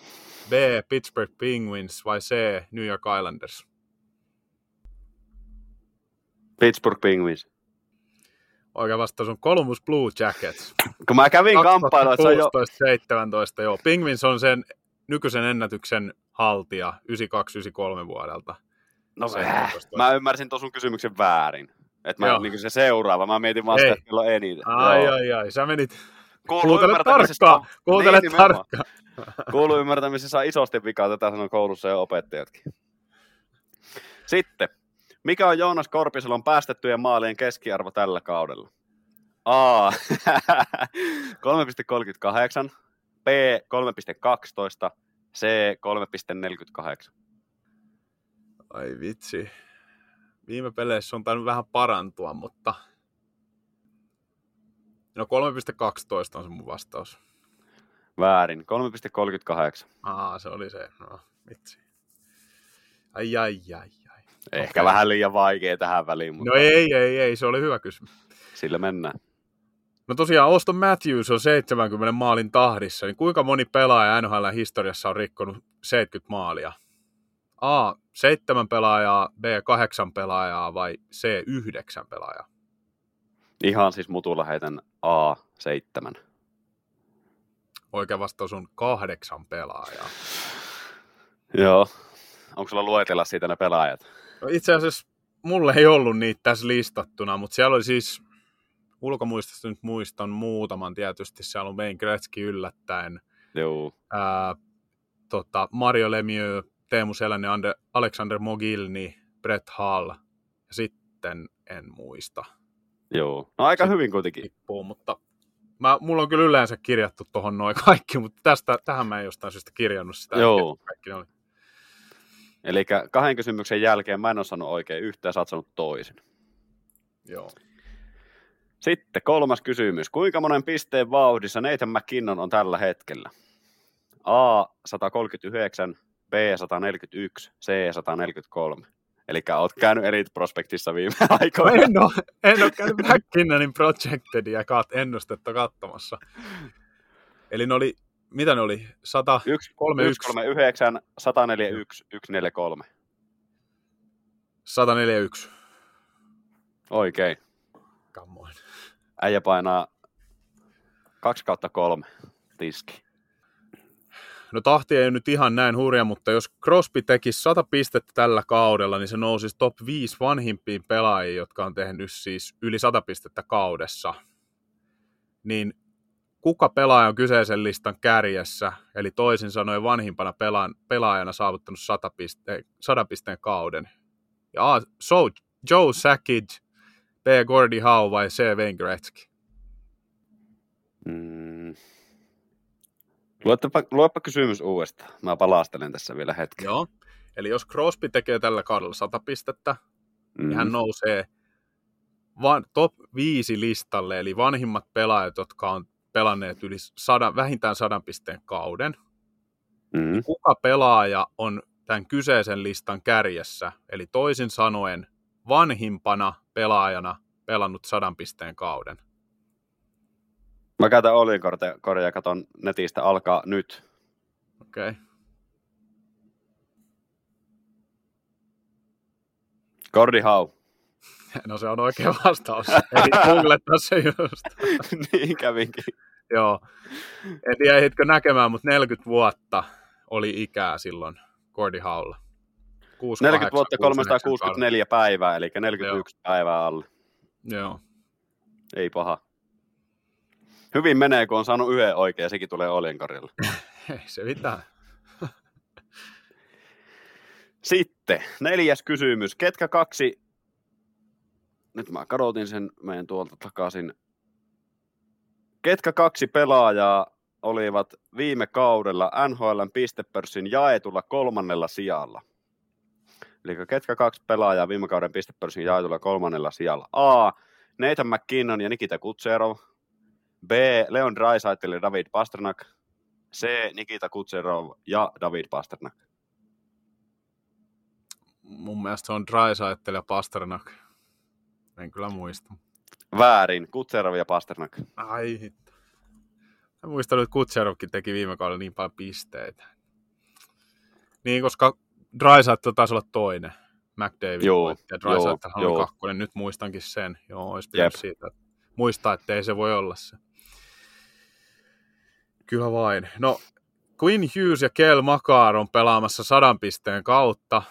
S3: B. Pittsburgh Penguins vai C. New York Islanders?
S4: Pittsburgh Penguins.
S3: Oikea vastaus on Columbus Blue Jackets.
S4: Kun mä kävin kamppailua, että se on jo...
S3: 2016-17, joo. Penguins on sen nykyisen ennätyksen haltija 92-93 vuodelta.
S4: No,
S3: 17.
S4: mä ymmärsin tuon sun kysymyksen väärin. Että mä niin se seuraava, mä mietin vasta, että kello eniten.
S3: Ai,
S4: Joo.
S3: ai, ai, sä menit... Kuuntele
S4: ymmärtämisessä-
S3: tarkkaan, kuuntele
S4: Niin,
S3: tarkkaan.
S4: Kuuluu ymmärtämisessä on isosti vikaa, tätä sanoo koulussa jo opettajatkin. Sitten, mikä on Joonas Korpisalon päästettyjen maalien keskiarvo tällä kaudella? A. 3,38, B. 3,12, C. 3,48.
S3: Ai vitsi. Viime peleissä on tainnut vähän parantua, mutta... No 3,12 on se mun vastaus.
S4: Väärin, 3,38.
S3: Aa, se oli se. No, vitsi. Ai, ai, ai.
S4: Ehkä
S3: Okei.
S4: vähän liian vaikea tähän väliin, mutta
S3: No ei, ei, ei, se oli hyvä kysymys.
S4: sillä mennään.
S3: No tosiaan Auston Matthews on 70 maalin tahdissa, niin kuinka moni pelaaja NHL historiassa on rikkonut 70 maalia? A, 7 pelaajaa, B, 8 pelaajaa vai C, 9 pelaajaa?
S4: Ihan siis mutulla heitän A7.
S3: Oikea vastaus on kahdeksan pelaajaa.
S4: Joo. Onko sulla luetella siitä ne pelaajat?
S3: No itse asiassa mulle ei ollut niitä tässä listattuna, mutta siellä oli siis, ulkomuistista nyt muistan muutaman tietysti, siellä on Wayne Gretzky yllättäen,
S4: Joo.
S3: ää, tota, Mario Lemieux, Teemu Selänne, Ander, Alexander Mogilni, Brett Hall ja sitten en muista.
S4: Joo, no aika
S3: Sitten-
S4: hyvin kuitenkin.
S3: Tippuu, mutta mä, mulla on kyllä yleensä kirjattu tuohon noin kaikki, mutta tästä, tähän mä en jostain syystä kirjannut sitä.
S4: Joo.
S3: Kaikki ne oli.
S4: Eli kahden kysymyksen jälkeen mä en ole sanonut oikein yhtään, sä oot sanonut toisin.
S3: Joo.
S4: Sitten kolmas kysymys. Kuinka monen pisteen vauhdissa Nathan McKinnon on tällä hetkellä? A 139, B 141, C 143. Eli oot käynyt Elite Prospectissa viime aikoina.
S3: En ole, en ole käynyt McKinnonin Projectedia kat, ennustetta katsomassa. Eli ne oli, mitä ne oli? 100,
S4: 1,
S3: 31,
S4: 139, 141, 143.
S3: 141.
S4: Oikein.
S3: Come on.
S4: Äijä painaa 2 kautta 3 tiski.
S3: No tahti ei nyt ihan näin hurja, mutta jos Crosby tekisi 100 pistettä tällä kaudella, niin se nousisi top 5 vanhimpiin pelaajiin, jotka on tehnyt siis yli 100 pistettä kaudessa. Niin kuka pelaaja on kyseisen listan kärjessä, eli toisin sanoen vanhimpana pelaan, pelaajana saavuttanut 100, piste, 100 pisteen kauden? Ja A, so, Joe Sakic, B. Gordie Howe vai C. Wayne Gretzky?
S4: Mm. Luepa kysymys uudestaan. Mä palastelen tässä vielä hetken.
S3: Joo. Eli jos Crosby tekee tällä kaudella 100 pistettä,
S4: Mm.
S3: niin hän nousee van, top 5 listalle, eli vanhimmat pelaajat, jotka on pelanneet yli sadan, vähintään sadan pisteen kauden.
S4: Mm.
S3: Kuka pelaaja on tämän kyseisen listan kärjessä, eli toisin sanoen vanhimpana pelaajana pelannut sadan pisteen kauden?
S4: Mä käytän Olin korja ja katon netistä. Alkaa nyt.
S3: Okei. Okay.
S4: Gordy Howe.
S3: No se on oikea vastaus. Eli googlettaa se just.
S4: niin kävinkin.
S3: Joo. En tiedä, ehditkö näkemään, mutta 40 vuotta oli ikää silloin Gordy Haulla.
S4: 40 vuotta 364 päivää, eli 41 Joo. päivää alle.
S3: Joo.
S4: Ei paha. Hyvin menee, kun on saanut yhden oikein, sekin tulee Olinkarilla.
S3: Ei se mitään.
S4: Sitten neljäs kysymys. Ketkä kaksi, nyt mä kadotin sen meidän tuolta takaisin. Ketkä kaksi pelaajaa olivat viime kaudella NHLn pistepörssin jaetulla kolmannella sijalla? Eli ketkä kaksi pelaajaa viime kauden pistepörssin jaetulla kolmannella sijalla? A. Nathan McKinnon ja Nikita Kutserov. B. Leon Draisaitl ja David Pasternak. C. Nikita Kutserov ja David Pasternak.
S3: Mun mielestä se on Draisaitl ja Pasternak. En kyllä muista.
S4: Väärin. Kutserov ja Pasternak.
S3: Ai hitto. Mä muistan, että Kutserovkin teki viime kaudella niin paljon pisteitä. Niin, koska Draisaitl taisi olla toinen. McDavid
S4: Joo,
S3: ja Draisaitl oli
S4: joo.
S3: kakkonen. Nyt muistankin sen. Joo, olisi pitänyt
S4: Jep.
S3: siitä. Muistaa, että ei se voi olla se. Kyllä vain. No, Quinn Hughes ja Kel Makar on pelaamassa sadan pisteen kautta,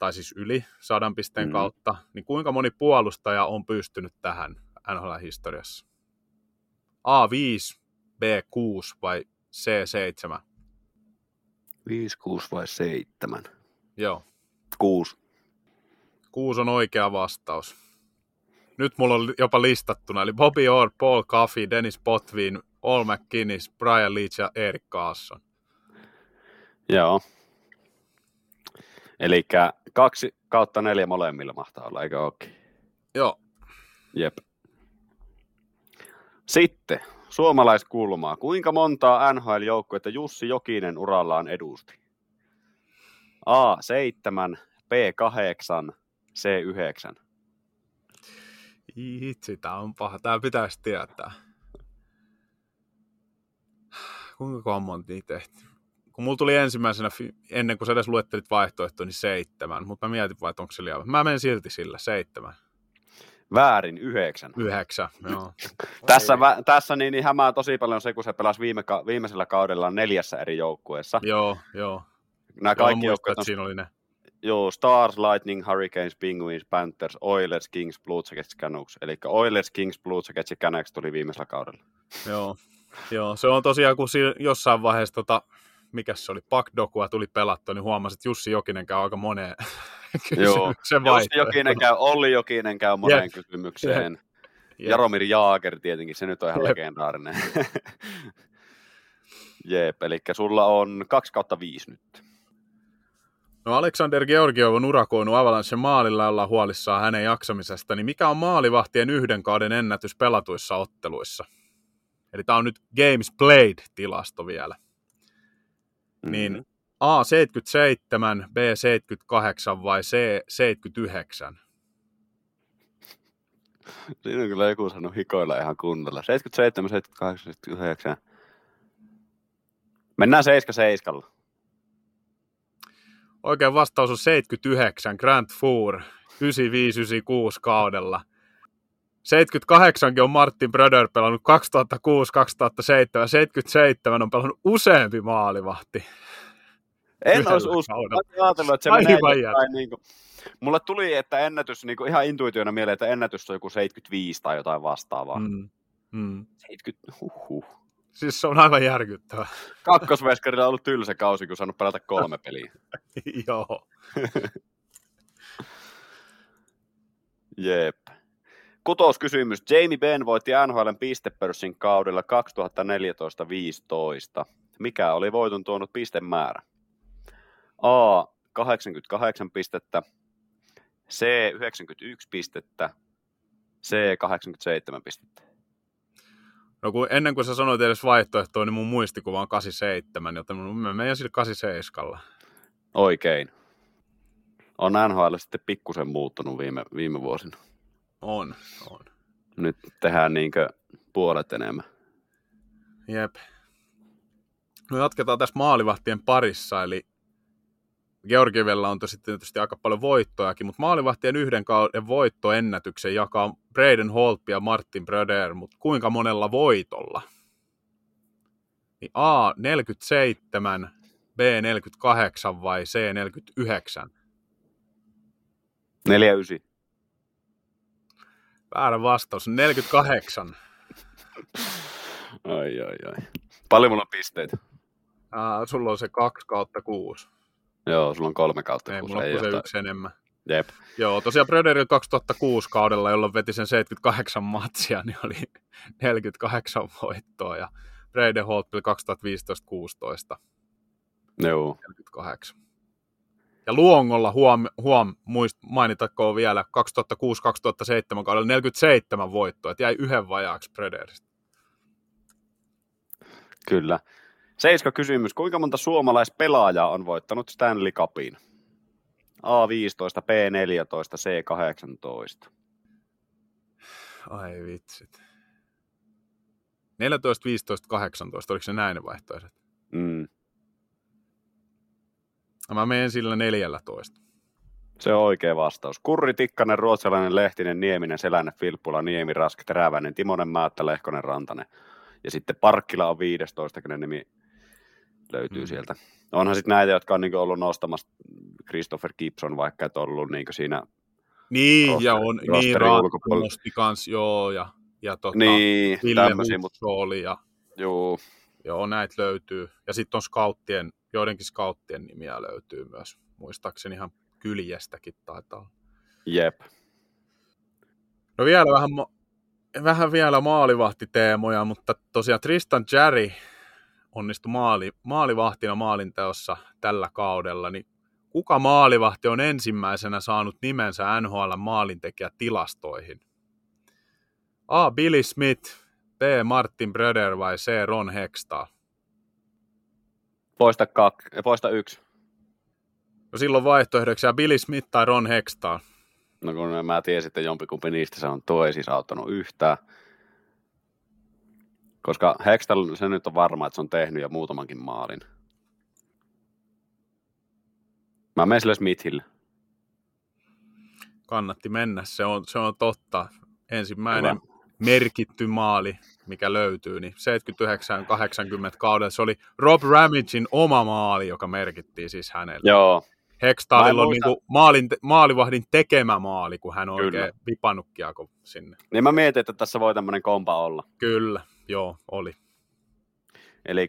S3: tai siis yli sadan pisteen
S4: Mm.
S3: kautta, niin kuinka moni puolustaja on pystynyt tähän NHL-historiassa? A5, B6 vai C7?
S4: 5, 6 vai 7?
S3: Joo,
S4: 6.
S3: 6 on oikea vastaus. Nyt mulla on jopa listattuna, eli Bobby Orr, Paul Coffey, Dennis Potvin, All McKinnis, Brian Leach ja Erik Kaasson.
S4: Joo. Eli kaksi kautta neljä molemmilla mahtaa olla, eikö ookin?
S3: Joo,
S4: Jep. Sitten, suomalaiskulmaa. Kuinka montaa NHL-joukkuetta Jussi Jokinen urallaan edusti? A7, B8, C9.
S3: Itse, tää on paha. Tää pitäisi tietää. Kuinka monta niitä tehty? Kun mulla tuli ensimmäisenä, ennen kuin sä edes luettelit vaihtoehtoja, niin seitsemän. Mutta mä mietin vaan, että onko se liian. Mä menen silti sillä, seitsemän.
S4: Väärin, yhdeksän.
S3: Yhdeksän, joo.
S4: Tässä, vä- tässä niin, niin hämää tosi paljon se, kun se pelasi viime ka- viimeisellä kaudella neljässä eri joukkueessa.
S3: Joo, joo.
S4: Nämä
S3: Joo,
S4: kaikki joukkueet on
S3: siinä oli ne.
S4: Joo, Stars, Lightning, Hurricanes, Penguins, Panthers, Oilers, Kings, Blue Jackets, Canucks. Eli Oilers, Kings, Blue Jackets ja Canucks tuli viimeisellä kaudella.
S3: Joo. Joo, se on tosiaan, kun si- jossain vaiheessa tota, mikä se oli, Pakdokua tuli pelattua, niin huomasin, että Jussi Jokinen käy aika moneen
S4: Joo,
S3: kysymyksen
S4: Jussi Jokinen käy, Olli Jokinen käy moneen
S3: Jep.
S4: kysymykseen.
S3: Jep.
S4: Jaromir Jaager tietenkin, se nyt on ihan
S3: Jep.
S4: legendaarinen. Jep, eli sulla on 2 kautta 5 nyt.
S3: No Aleksander Georgiev on urakoinut Avalanchen maalilla ja ollaan huolissaan hänen jaksamisesta, niin mikä on maalivahtien yhden kauden ennätys pelatuissa otteluissa? Eli tämä on nyt Games Played-tilasto vielä. Niin
S4: Mhm.
S3: A 77, B 78 vai C 79?
S4: Siinä on kyllä joku sanonut hikoilla ihan kunnolla. 77, 78, 79. Mennään 77.
S3: Oikein vastaus on 79, Grant Four, 95-96 kaudella. 78 on Martin Bröder pelannut 2006-2007, 77 on pelannut useampi maalivahti.
S4: En olisi uskonut. ajatellut, että se
S3: Aivan
S4: menee jotain niin kuin... Mulle tuli, että ennätys, niin kuin ihan intuitiona mieleen, että ennätys on joku 75 tai jotain vastaavaa. Mm.
S3: Mm. Mm.
S4: 70, huhhuh.
S3: Siis se on aivan järkyttävä.
S4: Kakkosveskarilla on ollut tylsä kausi, kun saanut pelata kolme peliä.
S3: Joo.
S4: Jep. Kutoskysymys. Jamie Benn voitti NHLn pistepörssin kaudella 2014-15. Mikä oli voiton tuonut pistemäärä? A. 88 pistettä. C. 91 pistettä. C. 87 pistettä.
S3: No kun ennen kuin sä sanoit edes vaihtoehtoa, niin mun muistikuva on 87, joten mä menen sillä 87.
S4: Oikein. On NHL sitten pikkusen muuttunut viime, viime vuosina.
S3: On, on.
S4: Nyt tehdään niinkö puolet enemmän.
S3: Jep. No jatketaan tässä maalivahtien parissa, eli Georgievella on tosi tietysti aika paljon voittojakin, mutta maalivahtien yhden kauden voittoennätyksen jakaa Braden Holtby ja Martin Bröder, mutta kuinka monella voitolla? Niin A 47, B 48 vai C 49?
S4: 49.
S3: Väärä vastaus, 48.
S4: Ai, ai, ai. Paljon mulla on pisteitä?
S3: Ää, sulla on se 2 kautta 6.
S4: Joo, sulla on kolme kautta.
S3: Ei,
S4: kun
S3: mulla on
S4: ei
S3: se yksi enemmän.
S4: Jep.
S3: Joo, tosiaan Bröderillä 2006 kaudella, jolloin veti sen 78 matsia, niin oli 48 voittoa ja Braden Holtby 2015-16
S4: Joo.
S3: 48. Ja Luongolla huom, huom muist, mainitakoon vielä 2006-2007 kaudella 47 voittoa, että jäi yhden vajaaksi Bröderistä.
S4: Kyllä. Seiska kysymys. Kuinka monta suomalaispelaajaa on voittanut Stanley Cupin? A15, B14, C18.
S3: Ai vitsit. 14, 15, 18, oliko se näin ne vaihtoehdot?
S4: Mm.
S3: No Mä menen sillä 14.
S4: Se on oikea vastaus. Kurri, Tikkanen, Ruotsalainen, Lehtinen, Nieminen, Selänne, Filppula, Niemi, Rask, Teräväinen, Timonen, Määttä, Lehkonen, Rantanen. Ja sitten Parkkila on 15, kenen nimi löytyy
S3: Mm.
S4: mm. sieltä. Onhan sitten näitä, jotka on niinku ollut nostamassa Christopher Gibson vaikka, on ollut niinku siinä.
S3: Niin,
S4: Roster-
S3: ja on, niin nosti kans, joo, ja, ja tota,
S4: niin,
S3: Ville
S4: tämmöisiä, mutta
S3: oli, ja
S4: juu,
S3: joo, näitä löytyy. Ja sitten on scouttien, joidenkin scouttien nimiä löytyy myös, muistaakseni ihan kyljestäkin taitaa olla.
S4: jep.
S3: No vielä vähän, vähän vielä maalivahtiteemoja, mutta tosiaan Tristan Jarry onnistui maali, maalivahtina maalinteossa tällä kaudella, niin kuka maalivahti on ensimmäisenä saanut nimensä NHL maalintekijätilastoihin? A. Billy Smith, B. Martin Bröder vai C. Ron Hextall?
S4: Poista, kak, poista yksi.
S3: No silloin vaihtoehdoksi ja Billy Smith tai Ron Hextall.
S4: No kun mä tiesin, että jompikumpi niistä se on tuo ei siis auttanut yhtään. Koska Hextall, se nyt on varma, että se on tehnyt jo muutamankin maalin. Mä menen sille Smithille.
S3: Kannatti mennä, se on, se on totta. Ensimmäinen
S4: Hyvä.
S3: merkitty maali, mikä löytyy, niin 79-80 kaudella se oli Rob Ramagein oma maali, joka merkittiin siis hänelle.
S4: Joo, en
S3: on
S4: muista-
S3: niinku maalin, maalivahdin tekemä maali, kun hän on
S4: Kyllä.
S3: oikein vipannut kiekko sinne.
S4: niin mä mietin, että tässä voi tämmöinen kompa olla.
S3: Kyllä, joo, oli.
S4: Eli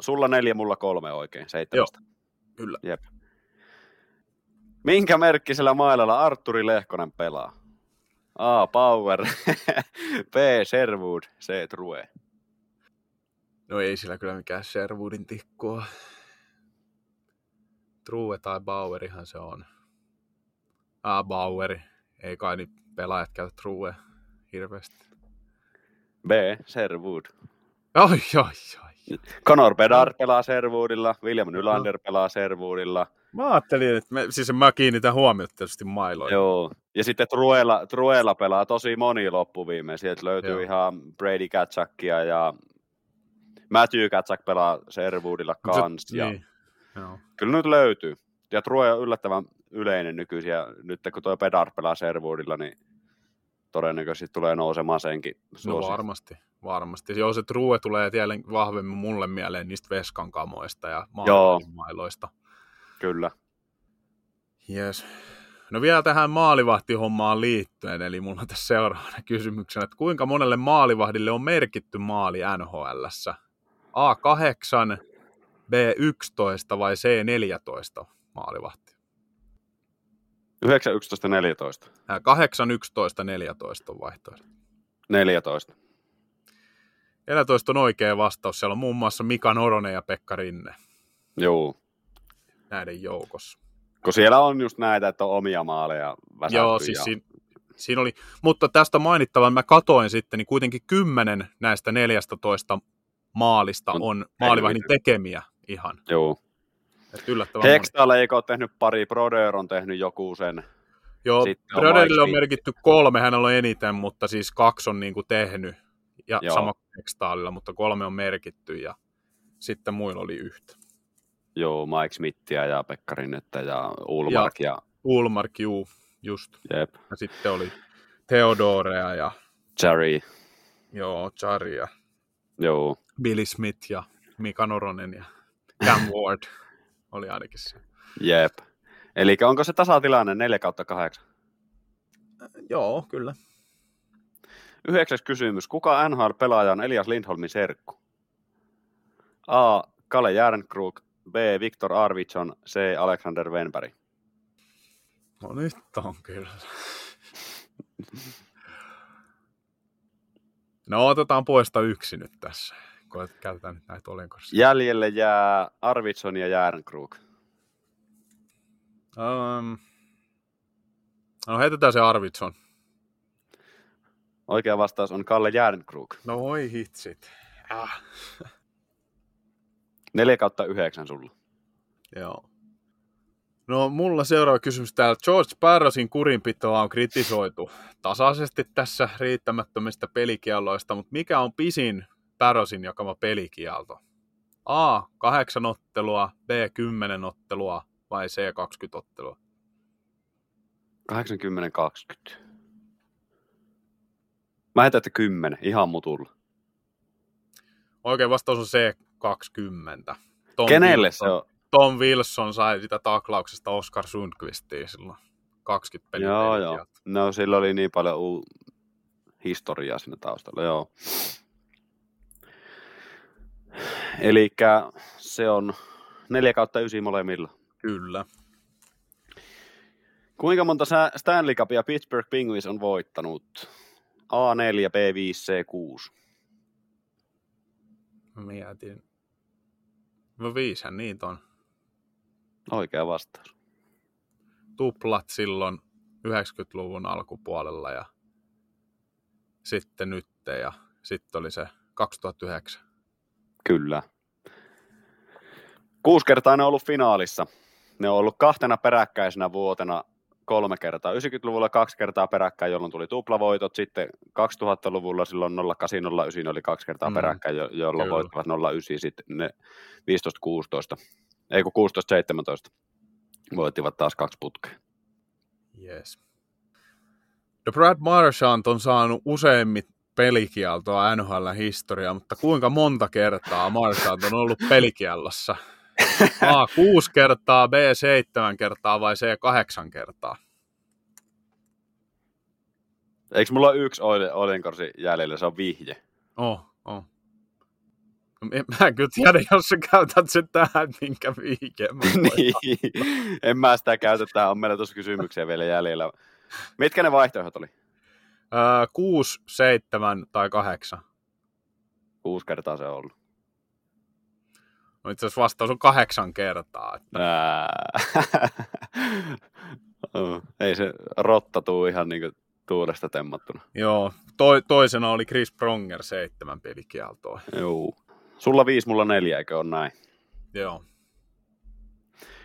S4: sulla neljä, mulla kolme oikein, seitsemästä.
S3: Kyllä.
S4: Jep. Minkä merkkisellä mailalla Arturi Lehkonen pelaa? A. Power. B. Sherwood. C. True.
S3: No ei sillä kyllä mikään Sherwoodin tikkua. True tai Bauerihan se on. Ah, Baueri. Ei kai nyt pelaajat käytä True hirveästi.
S4: B. Sherwood.
S3: Oi, oi, oi.
S4: Conor Bedard pelaa Sherwoodilla, William Nylander pelaa Sherwoodilla.
S3: Mä ajattelin, että me, siis mä kiinnitän huomiota tietysti mailoihin.
S4: Joo. Ja sitten Truella, Truella pelaa tosi moni loppuviime. Sieltä löytyy
S3: Joo.
S4: ihan Brady Katsakia ja Matthew Katsak pelaa Sherwoodilla
S3: Mut se-.
S4: Ja
S3: Niin. Joo.
S4: Kyllä nyt löytyy. Ja True on yllättävän yleinen nykyisin. Ja nyt kun tuo Bedard pelaa Sherwoodilla, niin todennäköisesti tulee nousemaan senkin
S3: No varmasti, varmasti. Joo, se True tulee jälleen vahvemmin mulle mieleen niistä Veskan kamoista ja
S4: Joo.
S3: mailoista.
S4: Kyllä.
S3: Yes. No vielä tähän maalivahtihommaan liittyen, eli mulla on tässä seuraavana kysymyksenä, että kuinka monelle maalivahdille on merkitty maali NHLssä? A8, B11 vai C14 maalivahti?
S4: 9, 11, 14.
S3: Ää, 8, 11, 14 on vaihtoehto.
S4: 14.
S3: 14 on oikea vastaus. Siellä on muun muassa Mika Noronen ja Pekka Rinne
S4: Joo.
S3: Näiden joukossa.
S4: Kun siellä on just näitä, että on omia maaleja.
S3: Joo, siis
S4: ja...
S3: siinä, siinä oli, mutta tästä mainittavan mä katoin sitten, niin kuitenkin kymmenen näistä 14 maalista
S4: On
S3: on maalivahdin tekemiä ihan.
S4: Joo.
S3: Et yllättävän
S4: eikö ole tehnyt pari, Brodeur on tehnyt joku sen.
S3: Joo,
S4: sitten on
S3: on merkitty kolme, hänellä on eniten, mutta siis kaksi on niin kuin tehnyt. Ja
S4: Joo.
S3: sama kuin mutta kolme on merkitty ja sitten muilla oli yhtä.
S4: Joo, Mike Smithia ja Pekka Rinnettä ja Ulmark ja, ja
S3: Ulmark, juu, just.
S4: jep,
S3: Ja sitten oli Theodorea ja
S4: Jerry.
S3: joo, Chari ja
S4: Joo,
S3: Billy Smith ja Mika Noronen ja Cam Ward oli ainakin se.
S4: jep. Eli onko se tasatilanne 4 kautta 8?
S3: Joo, kyllä.
S4: Yhdeksäs kysymys. Kuka NHL-pelaaja on Elias Lindholmin serkku? A. Kalle Järnkrug. B. Viktor Arvidsson. C. Alexander Wenberg.
S3: No nyt on kyllä. No otetaan poista yksi nyt tässä, kun käytetään nyt näitä olenkorsia.
S4: Jäljelle jää Arvidsson ja Järnkrug.
S3: Um, no heitetään se Arvidsson.
S4: Oikea vastaus on Kalle Järnkrug.
S3: No voi hitsit. Äh.
S4: 4 kautta 9 sulla.
S3: Joo. No mulla seuraava kysymys täällä. George Barrosin kurinpitoa on kritisoitu tasaisesti tässä riittämättömistä pelikielloista, mutta mikä on pisin Barrosin jakama pelikielto? A. 8 ottelua, B. 10 ottelua vai C. 20 ottelua?
S4: 80-20. Mä heitän, että 10, ihan mutulla.
S3: Oikein vastaus on C. 20. Tom
S4: Kenelle
S3: Wilson,
S4: se on?
S3: Tom Wilson sai sitä taklauksesta Oscar Sundqvistiin silloin 20 peliä.
S4: Joo, joo. No sillä oli niin paljon u- historiaa siinä taustalla, joo. Eli se on 4 kautta 9 molemmilla.
S3: Kyllä.
S4: Kuinka monta Stanley Cupia Pittsburgh Penguins on voittanut? A4, B5, C6.
S3: Mä mietin. No viishän niitä on.
S4: Oikea vastaus.
S3: Tuplat silloin 90-luvun alkupuolella ja sitten nyt ja sitten oli se 2009.
S4: Kyllä. Kuusi kertaa ne on ollut finaalissa. Ne on ollut kahtena peräkkäisenä vuotena kolme kertaa. 90-luvulla kaksi kertaa peräkkäin, jolloin tuli tuplavoitot. Sitten 2000-luvulla silloin 0809 oli kaksi kertaa
S3: Mm,
S4: peräkkäin, jo- jolloin
S3: kyllä.
S4: voittivat 09. Sitten ne 15-16, ei kun 16-17 voittivat taas kaksi putkea.
S3: Yes. No Brad Marchand on saanut useimmin pelikieltoa NHL-historiaa, mutta kuinka monta kertaa Marchand on ollut pelikiellossa? A. 6 kertaa, B. 7 kertaa vai C. 8 kertaa?
S4: Eikö mulla ole yksi Oilenkorsi jäljellä, se on vihje.
S3: Oh, oh. En- Mä en kyllä tiedä, jos sä käytät sen tähän, minkä viike.
S4: niin, en mä sitä käytä, tää on meillä tuossa kysymyksiä vielä jäljellä. Mitkä ne vaihtoehdot oli?
S3: Öö, kuusi, seitsemän tai kahdeksan.
S4: Kuusi kertaa se on ollut.
S3: No itse asiassa vastaus on kahdeksan kertaa.
S4: Ää. Ei se rotta tuu ihan niinku tuulesta temmattuna.
S3: Joo, toi, toisena oli Chris Pronger seitsemän pelikieltoa.
S4: Joo. Sulla viisi, mulla neljä, eikö on näin?
S3: Joo.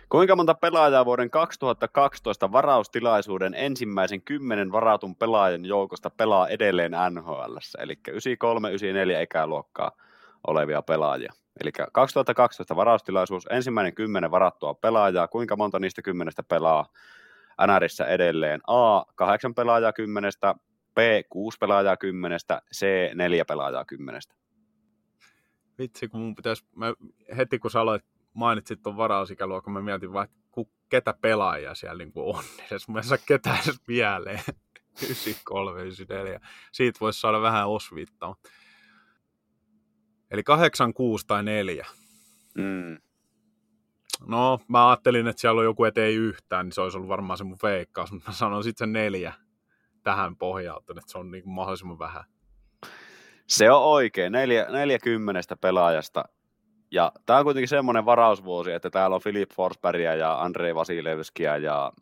S4: Kuinka monta pelaajaa vuoden 2012 varaustilaisuuden ensimmäisen kymmenen varatun pelaajan joukosta pelaa edelleen NHL, eli 93, 94 ikäluokkaa olevia pelaajia. Eli 2012 varaustilaisuus, ensimmäinen kymmenen varattua pelaajaa, kuinka monta niistä kymmenestä pelaa NRissä edelleen? A, 8 pelaajaa kymmenestä, B, 6 pelaajaa kymmenestä, C, 4 pelaajaa kymmenestä.
S3: Vitsi, kun mun pitäisi, mä, heti kun sä aloit, mainitsit tuon varausikäluokan, mä mietin vaan, ku, ketä pelaajia siellä niin on. Edes mä en saa ketään edes mieleen. 93, 94. Siitä voisi saada vähän osviittaa. Eli 8, 6 tai 4.
S4: Mm.
S3: No, mä ajattelin, että siellä on joku, et ei yhtään, niin se olisi ollut varmaan se mun veikkaus, mutta mä sanon sitten sen neljä tähän pohjautuun, että se on niin mahdollisimman vähän.
S4: Se on oikein, neljä, 40 pelaajasta. Ja tämä on kuitenkin semmoinen varausvuosi, että täällä on Filip Forsbergia ja Andrei Vasilevskia ja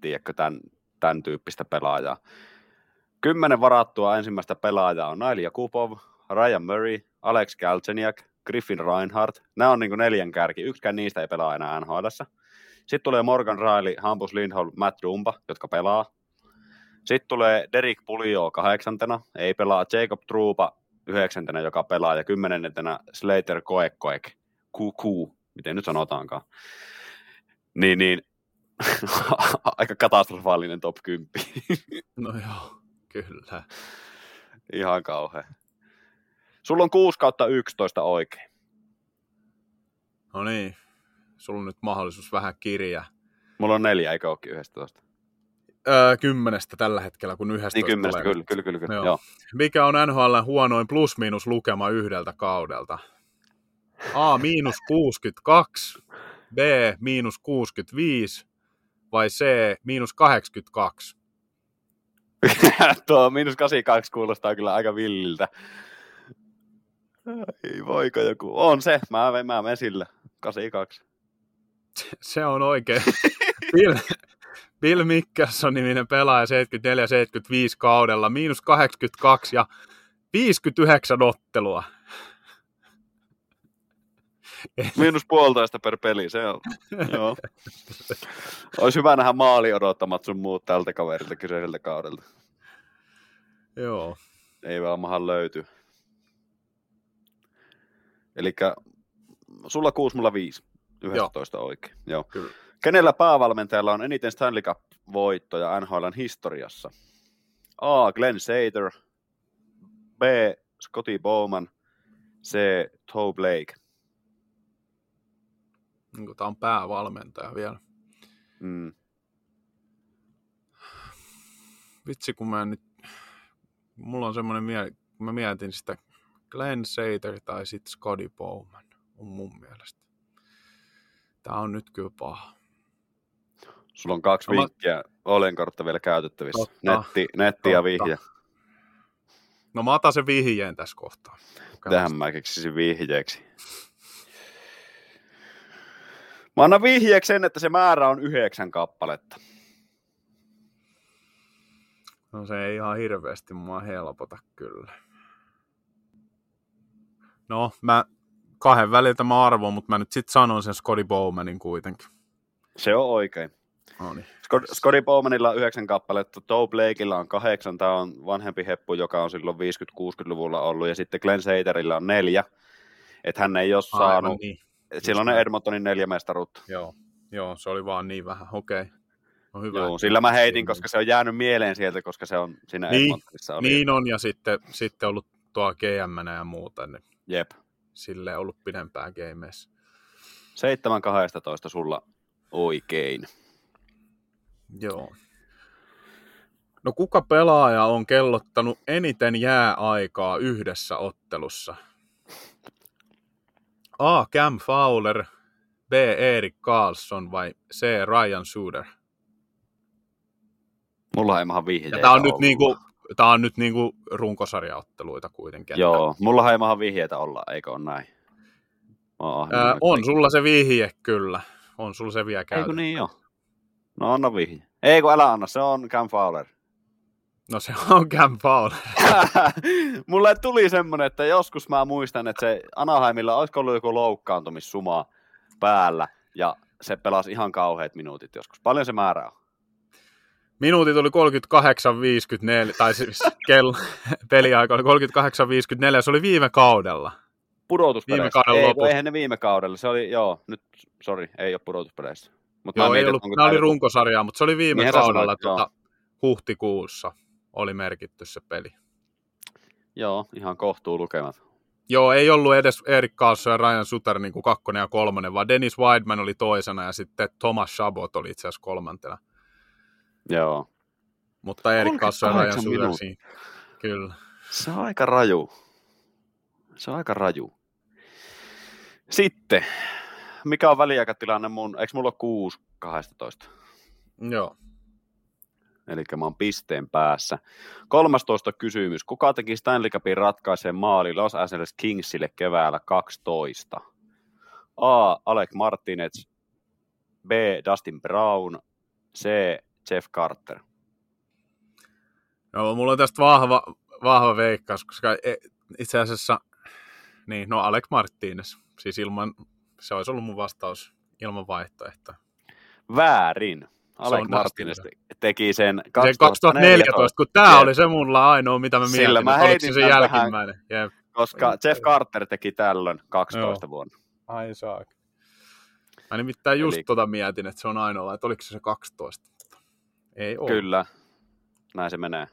S4: tiedätkö, tämän, tämän tyyppistä pelaajaa. Kymmenen varattua ensimmäistä pelaajaa on Nail Jakubov, Ryan Murray, Alex Galchenyuk, Griffin Reinhardt. Nämä on niin neljän kärki. Yksikään niistä ei pelaa enää nhl Sitten tulee Morgan Riley, Hampus Lindholm, Matt Dumba, jotka pelaa. Sitten tulee Derek Pulio kahdeksantena, ei pelaa Jacob Truupa yhdeksäntenä, joka pelaa, ja kymmenentenä Slater Koekkoek, QQ, miten nyt sanotaankaan. Niin, niin, aika katastrofaalinen top 10.
S3: No joo, kyllä.
S4: Ihan kauhea. Sulla on 6 kautta 11 oikein.
S3: No niin, sulla on nyt mahdollisuus vähän kirjaa.
S4: Mulla on neljä, eikä olekin 11.
S3: Öö, kymmenestä tällä hetkellä, kun yhdestä
S4: Niin kymmenestä, kyllä, kyllä, kyllä. kyllä.
S3: Joo.
S4: Joo.
S3: Mikä on NHL huonoin plus-miinus lukema yhdeltä kaudelta? A, miinus 62, B, miinus 65 vai C, miinus 82?
S4: Tuo miinus 82 kuulostaa kyllä aika villiltä. Ei voiko joku. On se, mä, mä menen sillä. 82.
S3: Se on oikein. Bill, Bill Mickelson niminen pelaaja 74-75 kaudella, miinus 82 ja 59 ottelua.
S4: Miinus puolitoista per peli, se on. Joo. Olisi hyvä nähdä maali odottamat sun muut tältä kaverilta kyseiseltä kaudelta.
S3: Joo.
S4: Ei varmaan löyty. Eli sulla 6, mulla 5. 11 Joo. oikein. Joo.
S3: Kyllä.
S4: Kenellä päävalmentajalla on eniten Stanley Cup-voittoja NHLn historiassa? A. Glenn Sater. B. Scotty Bowman. C. Toe Blake.
S3: Niin Tämä on päävalmentaja vielä.
S4: Mm.
S3: Vitsi, kun mä nyt... Mulla on semmoinen mieli, kun mä mietin sitä Glenn Sater tai sitten Scotty Bowman on mun mielestä. Tää on nyt kyllä paha.
S4: Sulla on kaksi
S3: No mä-
S4: vinkkiä Olenkortta vielä käytettävissä.
S3: Totta.
S4: Netti, netti ja
S3: Totta.
S4: vihje.
S3: No mä otan sen vihjeen tässä kohtaa.
S4: Tähän mä keksisin vihjeeksi. Mä annan vihjeeksi sen, että se määrä on yhdeksän kappaletta.
S3: No se ei ihan hirveästi mua helpota kyllä. No, mä kahden väliltä mä arvoin, mutta mä nyt sit sanon sen Scotty Bowmanin kuitenkin.
S4: Se on oikein.
S3: No niin.
S4: Scott- Scotty Bowmanilla on yhdeksän kappaletta, Toe Blakeilla on kahdeksan, tämä on vanhempi heppu, joka on silloin 50-60-luvulla ollut, ja sitten Glenn Saterilla on neljä, että hän ei ole saanut,
S3: Aivan niin.
S4: on ne Edmontonin neljä mestaruutta.
S3: Joo, joo, se oli vaan niin vähän. Okei. No hyvä.
S4: Joo, sillä mä heitin, koska se on jäänyt mieleen sieltä, koska se on siinä
S3: Niin,
S4: Edmontonissa. Oli.
S3: Niin on, ja sitten, sitten ollut tuo gm ja muuta, niin
S4: Jep.
S3: sille ollut pidempään gameissa.
S4: 7-12 sulla oikein.
S3: Joo. No kuka pelaaja on kellottanut eniten jääaikaa yhdessä ottelussa? A. Cam Fowler, B. Erik Karlsson vai C. Ryan Suder?
S4: Mulla ei maha vihjeitä
S3: Ja tää on nyt
S4: ollut.
S3: niinku, tää on nyt niinku runkosarjaotteluita kuitenkin. että-
S4: Joo, mulla ei maha vihjeitä olla, eikö ole näin?
S3: Ää,
S4: ahminen
S3: on sulla se vihje kyllä. On sulla se vielä
S4: Eikö
S3: käytetty.
S4: niin jo? No anna vihje. Ei kun älä anna, se on Cam Fowler.
S3: No se on Cam Fowler.
S4: Mulle tuli semmonen, että joskus mä muistan, että se Anaheimilla olisiko ollut joku loukkaantumissuma päällä ja se pelasi ihan kauheat minuutit joskus. Paljon se määrä on?
S3: Minuutit oli 38.54, tai siis kello, peliaika oli 38.54, se oli viime kaudella.
S4: Pudotuspeleissä.
S3: Viime kauden
S4: ei,
S3: lopussa.
S4: eihän ne viime kaudella. Se oli, joo, nyt, sorry, ei ole pudotuspeleissä. Mut
S3: Joo, ei
S4: mietin,
S3: ollut, nämä oli runkosarjaa, mutta se oli viime
S4: Niin,
S3: kaudella,
S4: sanoit,
S3: tuota, huhtikuussa oli merkitty se peli.
S4: Joo, ihan kohtuu lukemat.
S3: Joo, ei ollut edes Erik Karlsson ja Ryan Suter niin kuin kakkonen ja kolmonen, vaan Dennis Wideman oli toisena ja sitten Thomas Chabot oli itse asiassa kolmantena.
S4: Joo.
S3: Mutta Erik Karlsson ja Ryan
S4: 38
S3: Suter
S4: minuuttia.
S3: siinä. Kyllä.
S4: Se on aika raju. Se on aika raju. Sitten, mikä on väliaikatilanne mun, eikö mulla ole 6 12?
S3: Joo.
S4: Eli mä oon pisteen päässä. 13 kysymys. Kuka teki Stanley Cupin ratkaiseen maali Los Angeles Kingsille keväällä 12? A. Alec Martinez. B. Dustin Brown. C. Jeff Carter.
S3: No, mulla on tästä vahva, vahva veikkaus, koska e- itse asiassa, niin, no Alec Martinez, siis ilman, se olisi ollut mun vastaus ilman vaihtoehtoa.
S4: Väärin. Alec Martinez te- teki sen
S3: Se
S4: 2014,
S3: 2014, kun tämä oli se mulla ainoa, mitä mä
S4: Sillä
S3: mietin,
S4: mä heitin
S3: se jälkimmäinen. Jep.
S4: koska Jeff Carter teki tällöin 12 vuonna.
S3: Ai saak. Mä nimittäin just
S4: Eli-
S3: tota mietin, että se on ainoa, että oliko se se 12. Ei ole.
S4: Kyllä, näin se menee.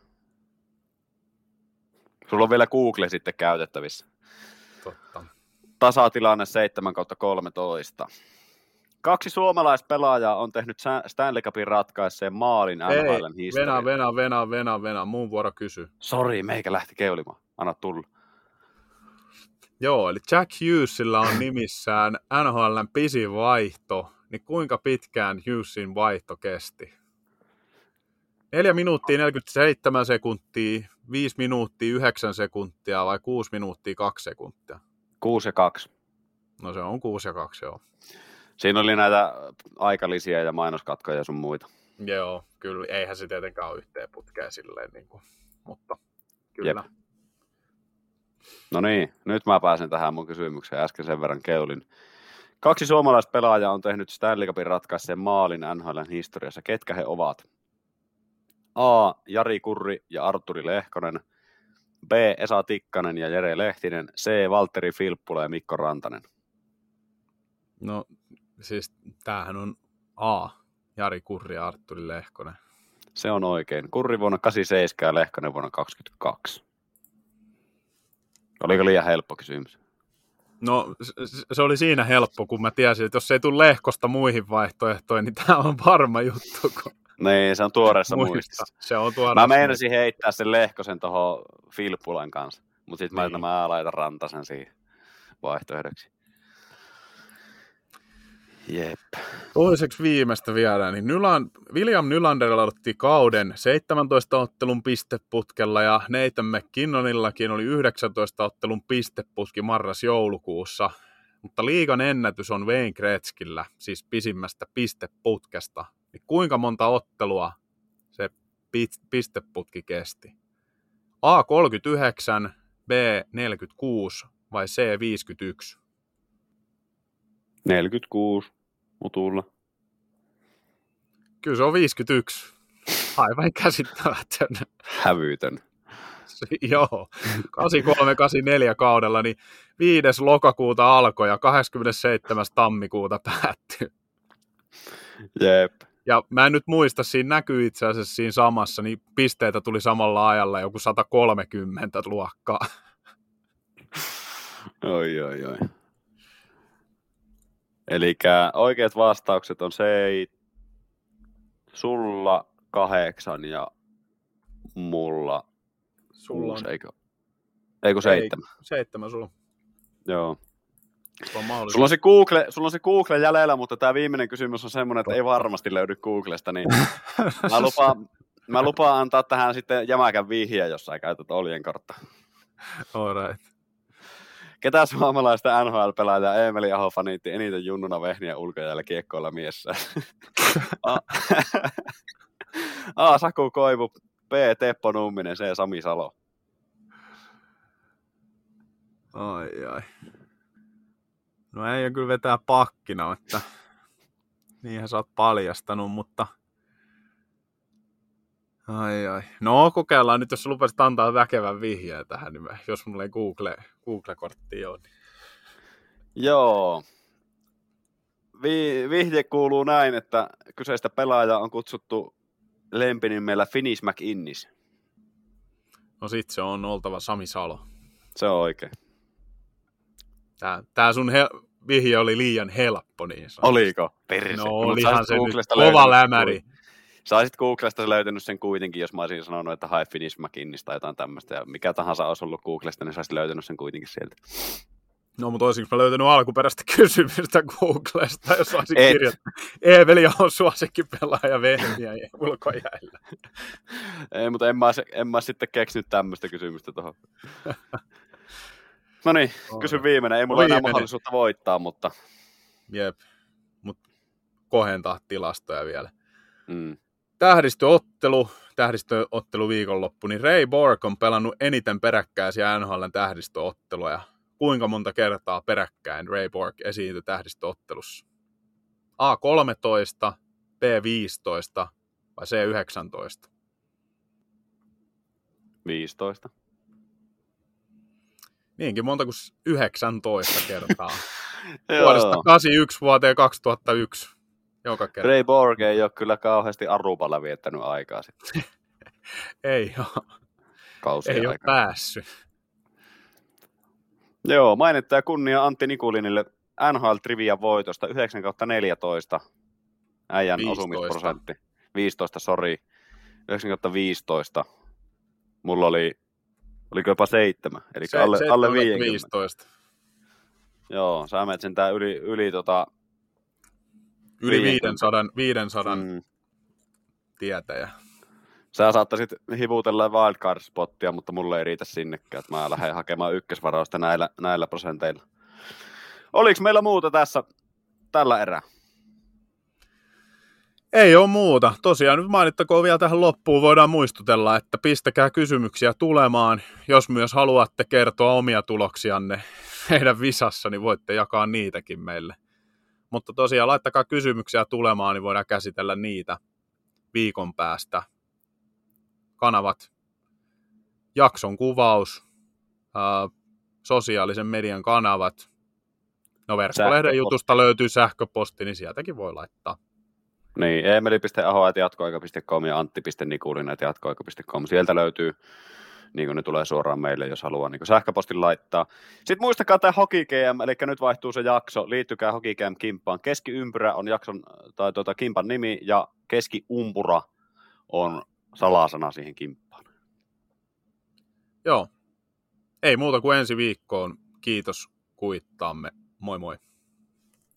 S4: Sulla on vielä Google sitten käytettävissä.
S3: Totta.
S4: Tasatilanne 7 kautta 13. Kaksi suomalaispelaajaa on tehnyt Stanley Cupin ratkaiseen maalin NHLn
S3: Venä,
S4: historiaan.
S3: venä, venä, venä, venä. Muun vuoro kysy.
S4: Sori, meikä lähti keulimaan. Anna tulla.
S3: Joo, eli Jack Hughesilla on nimissään NHLn pisin vaihto, niin kuinka pitkään Hughesin vaihto kesti? 4 minuuttia 47 sekuntia, 5 minuuttia 9 sekuntia vai 6 minuuttia 2 sekuntia?
S4: 6 ja 2.
S3: No se on 6 ja 2, joo.
S4: Siinä oli näitä aikalisia ja mainoskatkoja ja sun muita.
S3: Joo, kyllä. Eihän se tietenkään ole yhteen putkeen silleen, niin kuin, mutta kyllä.
S4: Jep. No niin, nyt mä pääsen tähän mun kysymykseen. Äsken sen verran keulin. Kaksi suomalaispelaajaa on tehnyt Stanley Cupin ratkaiseen maalin NHLn historiassa. Ketkä he ovat? A. Jari Kurri ja Arturi Lehkonen. B. Esa Tikkanen ja Jere Lehtinen. C. Valtteri Filppula ja Mikko Rantanen.
S3: No siis tämähän on A. Jari Kurri ja Artturi Lehkonen.
S4: Se on oikein. Kurri vuonna 87 ja Lehkonen vuonna 22. Oliko liian helppo kysymys?
S3: No se, se oli siinä helppo, kun mä tiesin, että jos ei tule Lehkosta muihin vaihtoehtoihin, niin tämä on varma juttu. Kun
S4: Niin, se on tuoreessa
S3: muistaa.
S4: muistissa.
S3: Se on tuoda.
S4: Mä meinasin heittää sen Lehkosen tuohon Filppulan kanssa, mutta sitten mä,
S3: Niin.
S4: mä laitan Rantasen siihen vaihtoehdoksi. Jep.
S3: Toiseksi viimeistä vielä, niin Nyland, William Nylander aloitti kauden 17 ottelun pisteputkella ja Nathan McKinnonillakin oli 19 ottelun pisteputki marras-joulukuussa. Mutta liigan ennätys on Wayne Gretzkillä, siis pisimmästä pisteputkesta. Niin kuinka monta ottelua se pisteputki kesti? A 39, B 46 vai C 51?
S4: 46 mutulla.
S3: Kyllä se on 51. Aivan käsittämätön.
S4: Hävytön.
S3: Joo, 83-84 kaudella, niin 5. lokakuuta alkoi ja 27. tammikuuta päättyi.
S4: Jep.
S3: Ja mä en nyt muista, siinä näkyy itse asiassa siinä samassa, niin pisteitä tuli samalla ajalla joku 130 luokkaa.
S4: Oi, oi, oi. Eli oikeat vastaukset on se, ei sulla kahdeksan ja mulla
S3: Sulla on
S4: kuusi, eikö? Eikö seitsemän?
S3: Ei, seitsemän sulla.
S4: Joo.
S3: On.
S4: Sulla on, se Google, sulla on se Google jäljellä, mutta tämä viimeinen kysymys on semmoinen, että ei varmasti löydy Googlesta, niin mä lupaan, mä lupaan antaa tähän sitten jämäkän vihjeä, jos sä käytät oljenkortta.
S3: Alright.
S4: Ketä suomalaista NHL-pelaajaa Emeli Aho faniitti eniten junnuna vehniä ulkojäällä kiekkoilla miessä? A. A. Saku Koivu, B. Teppo Numminen, C. Sami Salo.
S3: Ai ai. No ei kyllä vetää pakkina, että niinhän sä oot paljastanut, mutta ai ai. No kokeillaan nyt, jos sä lupasit antaa väkevän vihjeen tähän, niin mä, jos mulla ei Google, Google-kortti ole. Niin...
S4: Joo. Vi- vihje kuuluu näin, että kyseistä pelaajaa on kutsuttu lempinimellä Finish McInnis.
S3: No sit se on oltava Sami Salo.
S4: Se on oikein.
S3: Tää, tää sun he, vihje oli liian helppo niin sanotusti.
S4: Oliko? Perse.
S3: No olihan se nyt kova lämäri.
S4: Saisit Googlesta löytänyt sen kuitenkin, jos mä olisin sanonut, että hae Finish McInnis tai jotain tämmöistä. Ja mikä tahansa olisi ollut Googlesta, niin saisit löytänyt sen kuitenkin sieltä.
S3: No, mutta olisinko mä löytänyt alkuperäistä kysymystä Googlesta, jos olisin Et. kirjoittanut. Eeveli on suosikkipelaaja vehmiä ja ulkojäillä.
S4: Ei, mutta en mä, en mä sitten keksinyt tämmöistä kysymystä tuohon. No niin, kysy viimeinen. Ei mulla viimeinen. enää mahdollisuutta voittaa, mutta...
S3: Jep, mutta kohentaa tilastoja vielä. Mm. Tähdistöottelu, tähdistöottelu viikonloppu, niin Ray Borg on pelannut eniten peräkkäisiä NHLn tähdistöotteluja. Kuinka monta kertaa peräkkäin Ray Borg esiintyi tähdistöottelussa? A13, B15 vai C19?
S4: 15.
S3: Niinkin monta kuin 19 kertaa. Vuodesta 81 vuoteen 2001. Joka kerta.
S4: Ray Borg ei ole kyllä kauheasti Aruballa viettänyt aikaa sitten.
S3: ei ole. Ei ole päässyt.
S4: Joo, mainittaa kunnia Antti Nikulinille NHL Trivia voitosta 9 14. Äijän 15. osumisprosentti. 15, sori. 9 15. Mulla oli Oliko jopa seitsemän, eli Se, alle, alle 50. 15. Joo, sä menet sen tää yli, yli tota...
S3: Yli 500, 500 mm. tietäjä.
S4: Sä saattaisit hivutella wildcard-spottia, mutta mulle ei riitä sinnekään, että mä lähden hakemaan ykkösvarausta näillä, näillä prosenteilla. Oliko meillä muuta tässä tällä erää?
S3: Ei ole muuta. Tosiaan nyt mainittakoon vielä tähän loppuun, voidaan muistutella, että pistäkää kysymyksiä tulemaan. Jos myös haluatte kertoa omia tuloksianne meidän visassa, niin voitte jakaa niitäkin meille. Mutta tosiaan laittakaa kysymyksiä tulemaan, niin voidaan käsitellä niitä viikon päästä. Kanavat, jakson kuvaus, ää, sosiaalisen median kanavat. No verkkolehden jutusta löytyy sähköposti, niin sieltäkin voi laittaa.
S4: Niin, emeli.aho.jatkoaika.com ja antti.nikulina.jatkoaika.com. Sieltä löytyy, niin kuin ne tulee suoraan meille, jos haluaa niin sähköpostin laittaa. Sitten muistakaa tämä HokiGM, eli nyt vaihtuu se jakso. Liittykää HokiGM Kimpaan. Keskiympyrä on jakson, tai tuota, Kimpan nimi, ja keskiumpura on salasana siihen Kimppaan.
S3: Joo. Ei muuta kuin ensi viikkoon. Kiitos kuittaamme. Moi moi.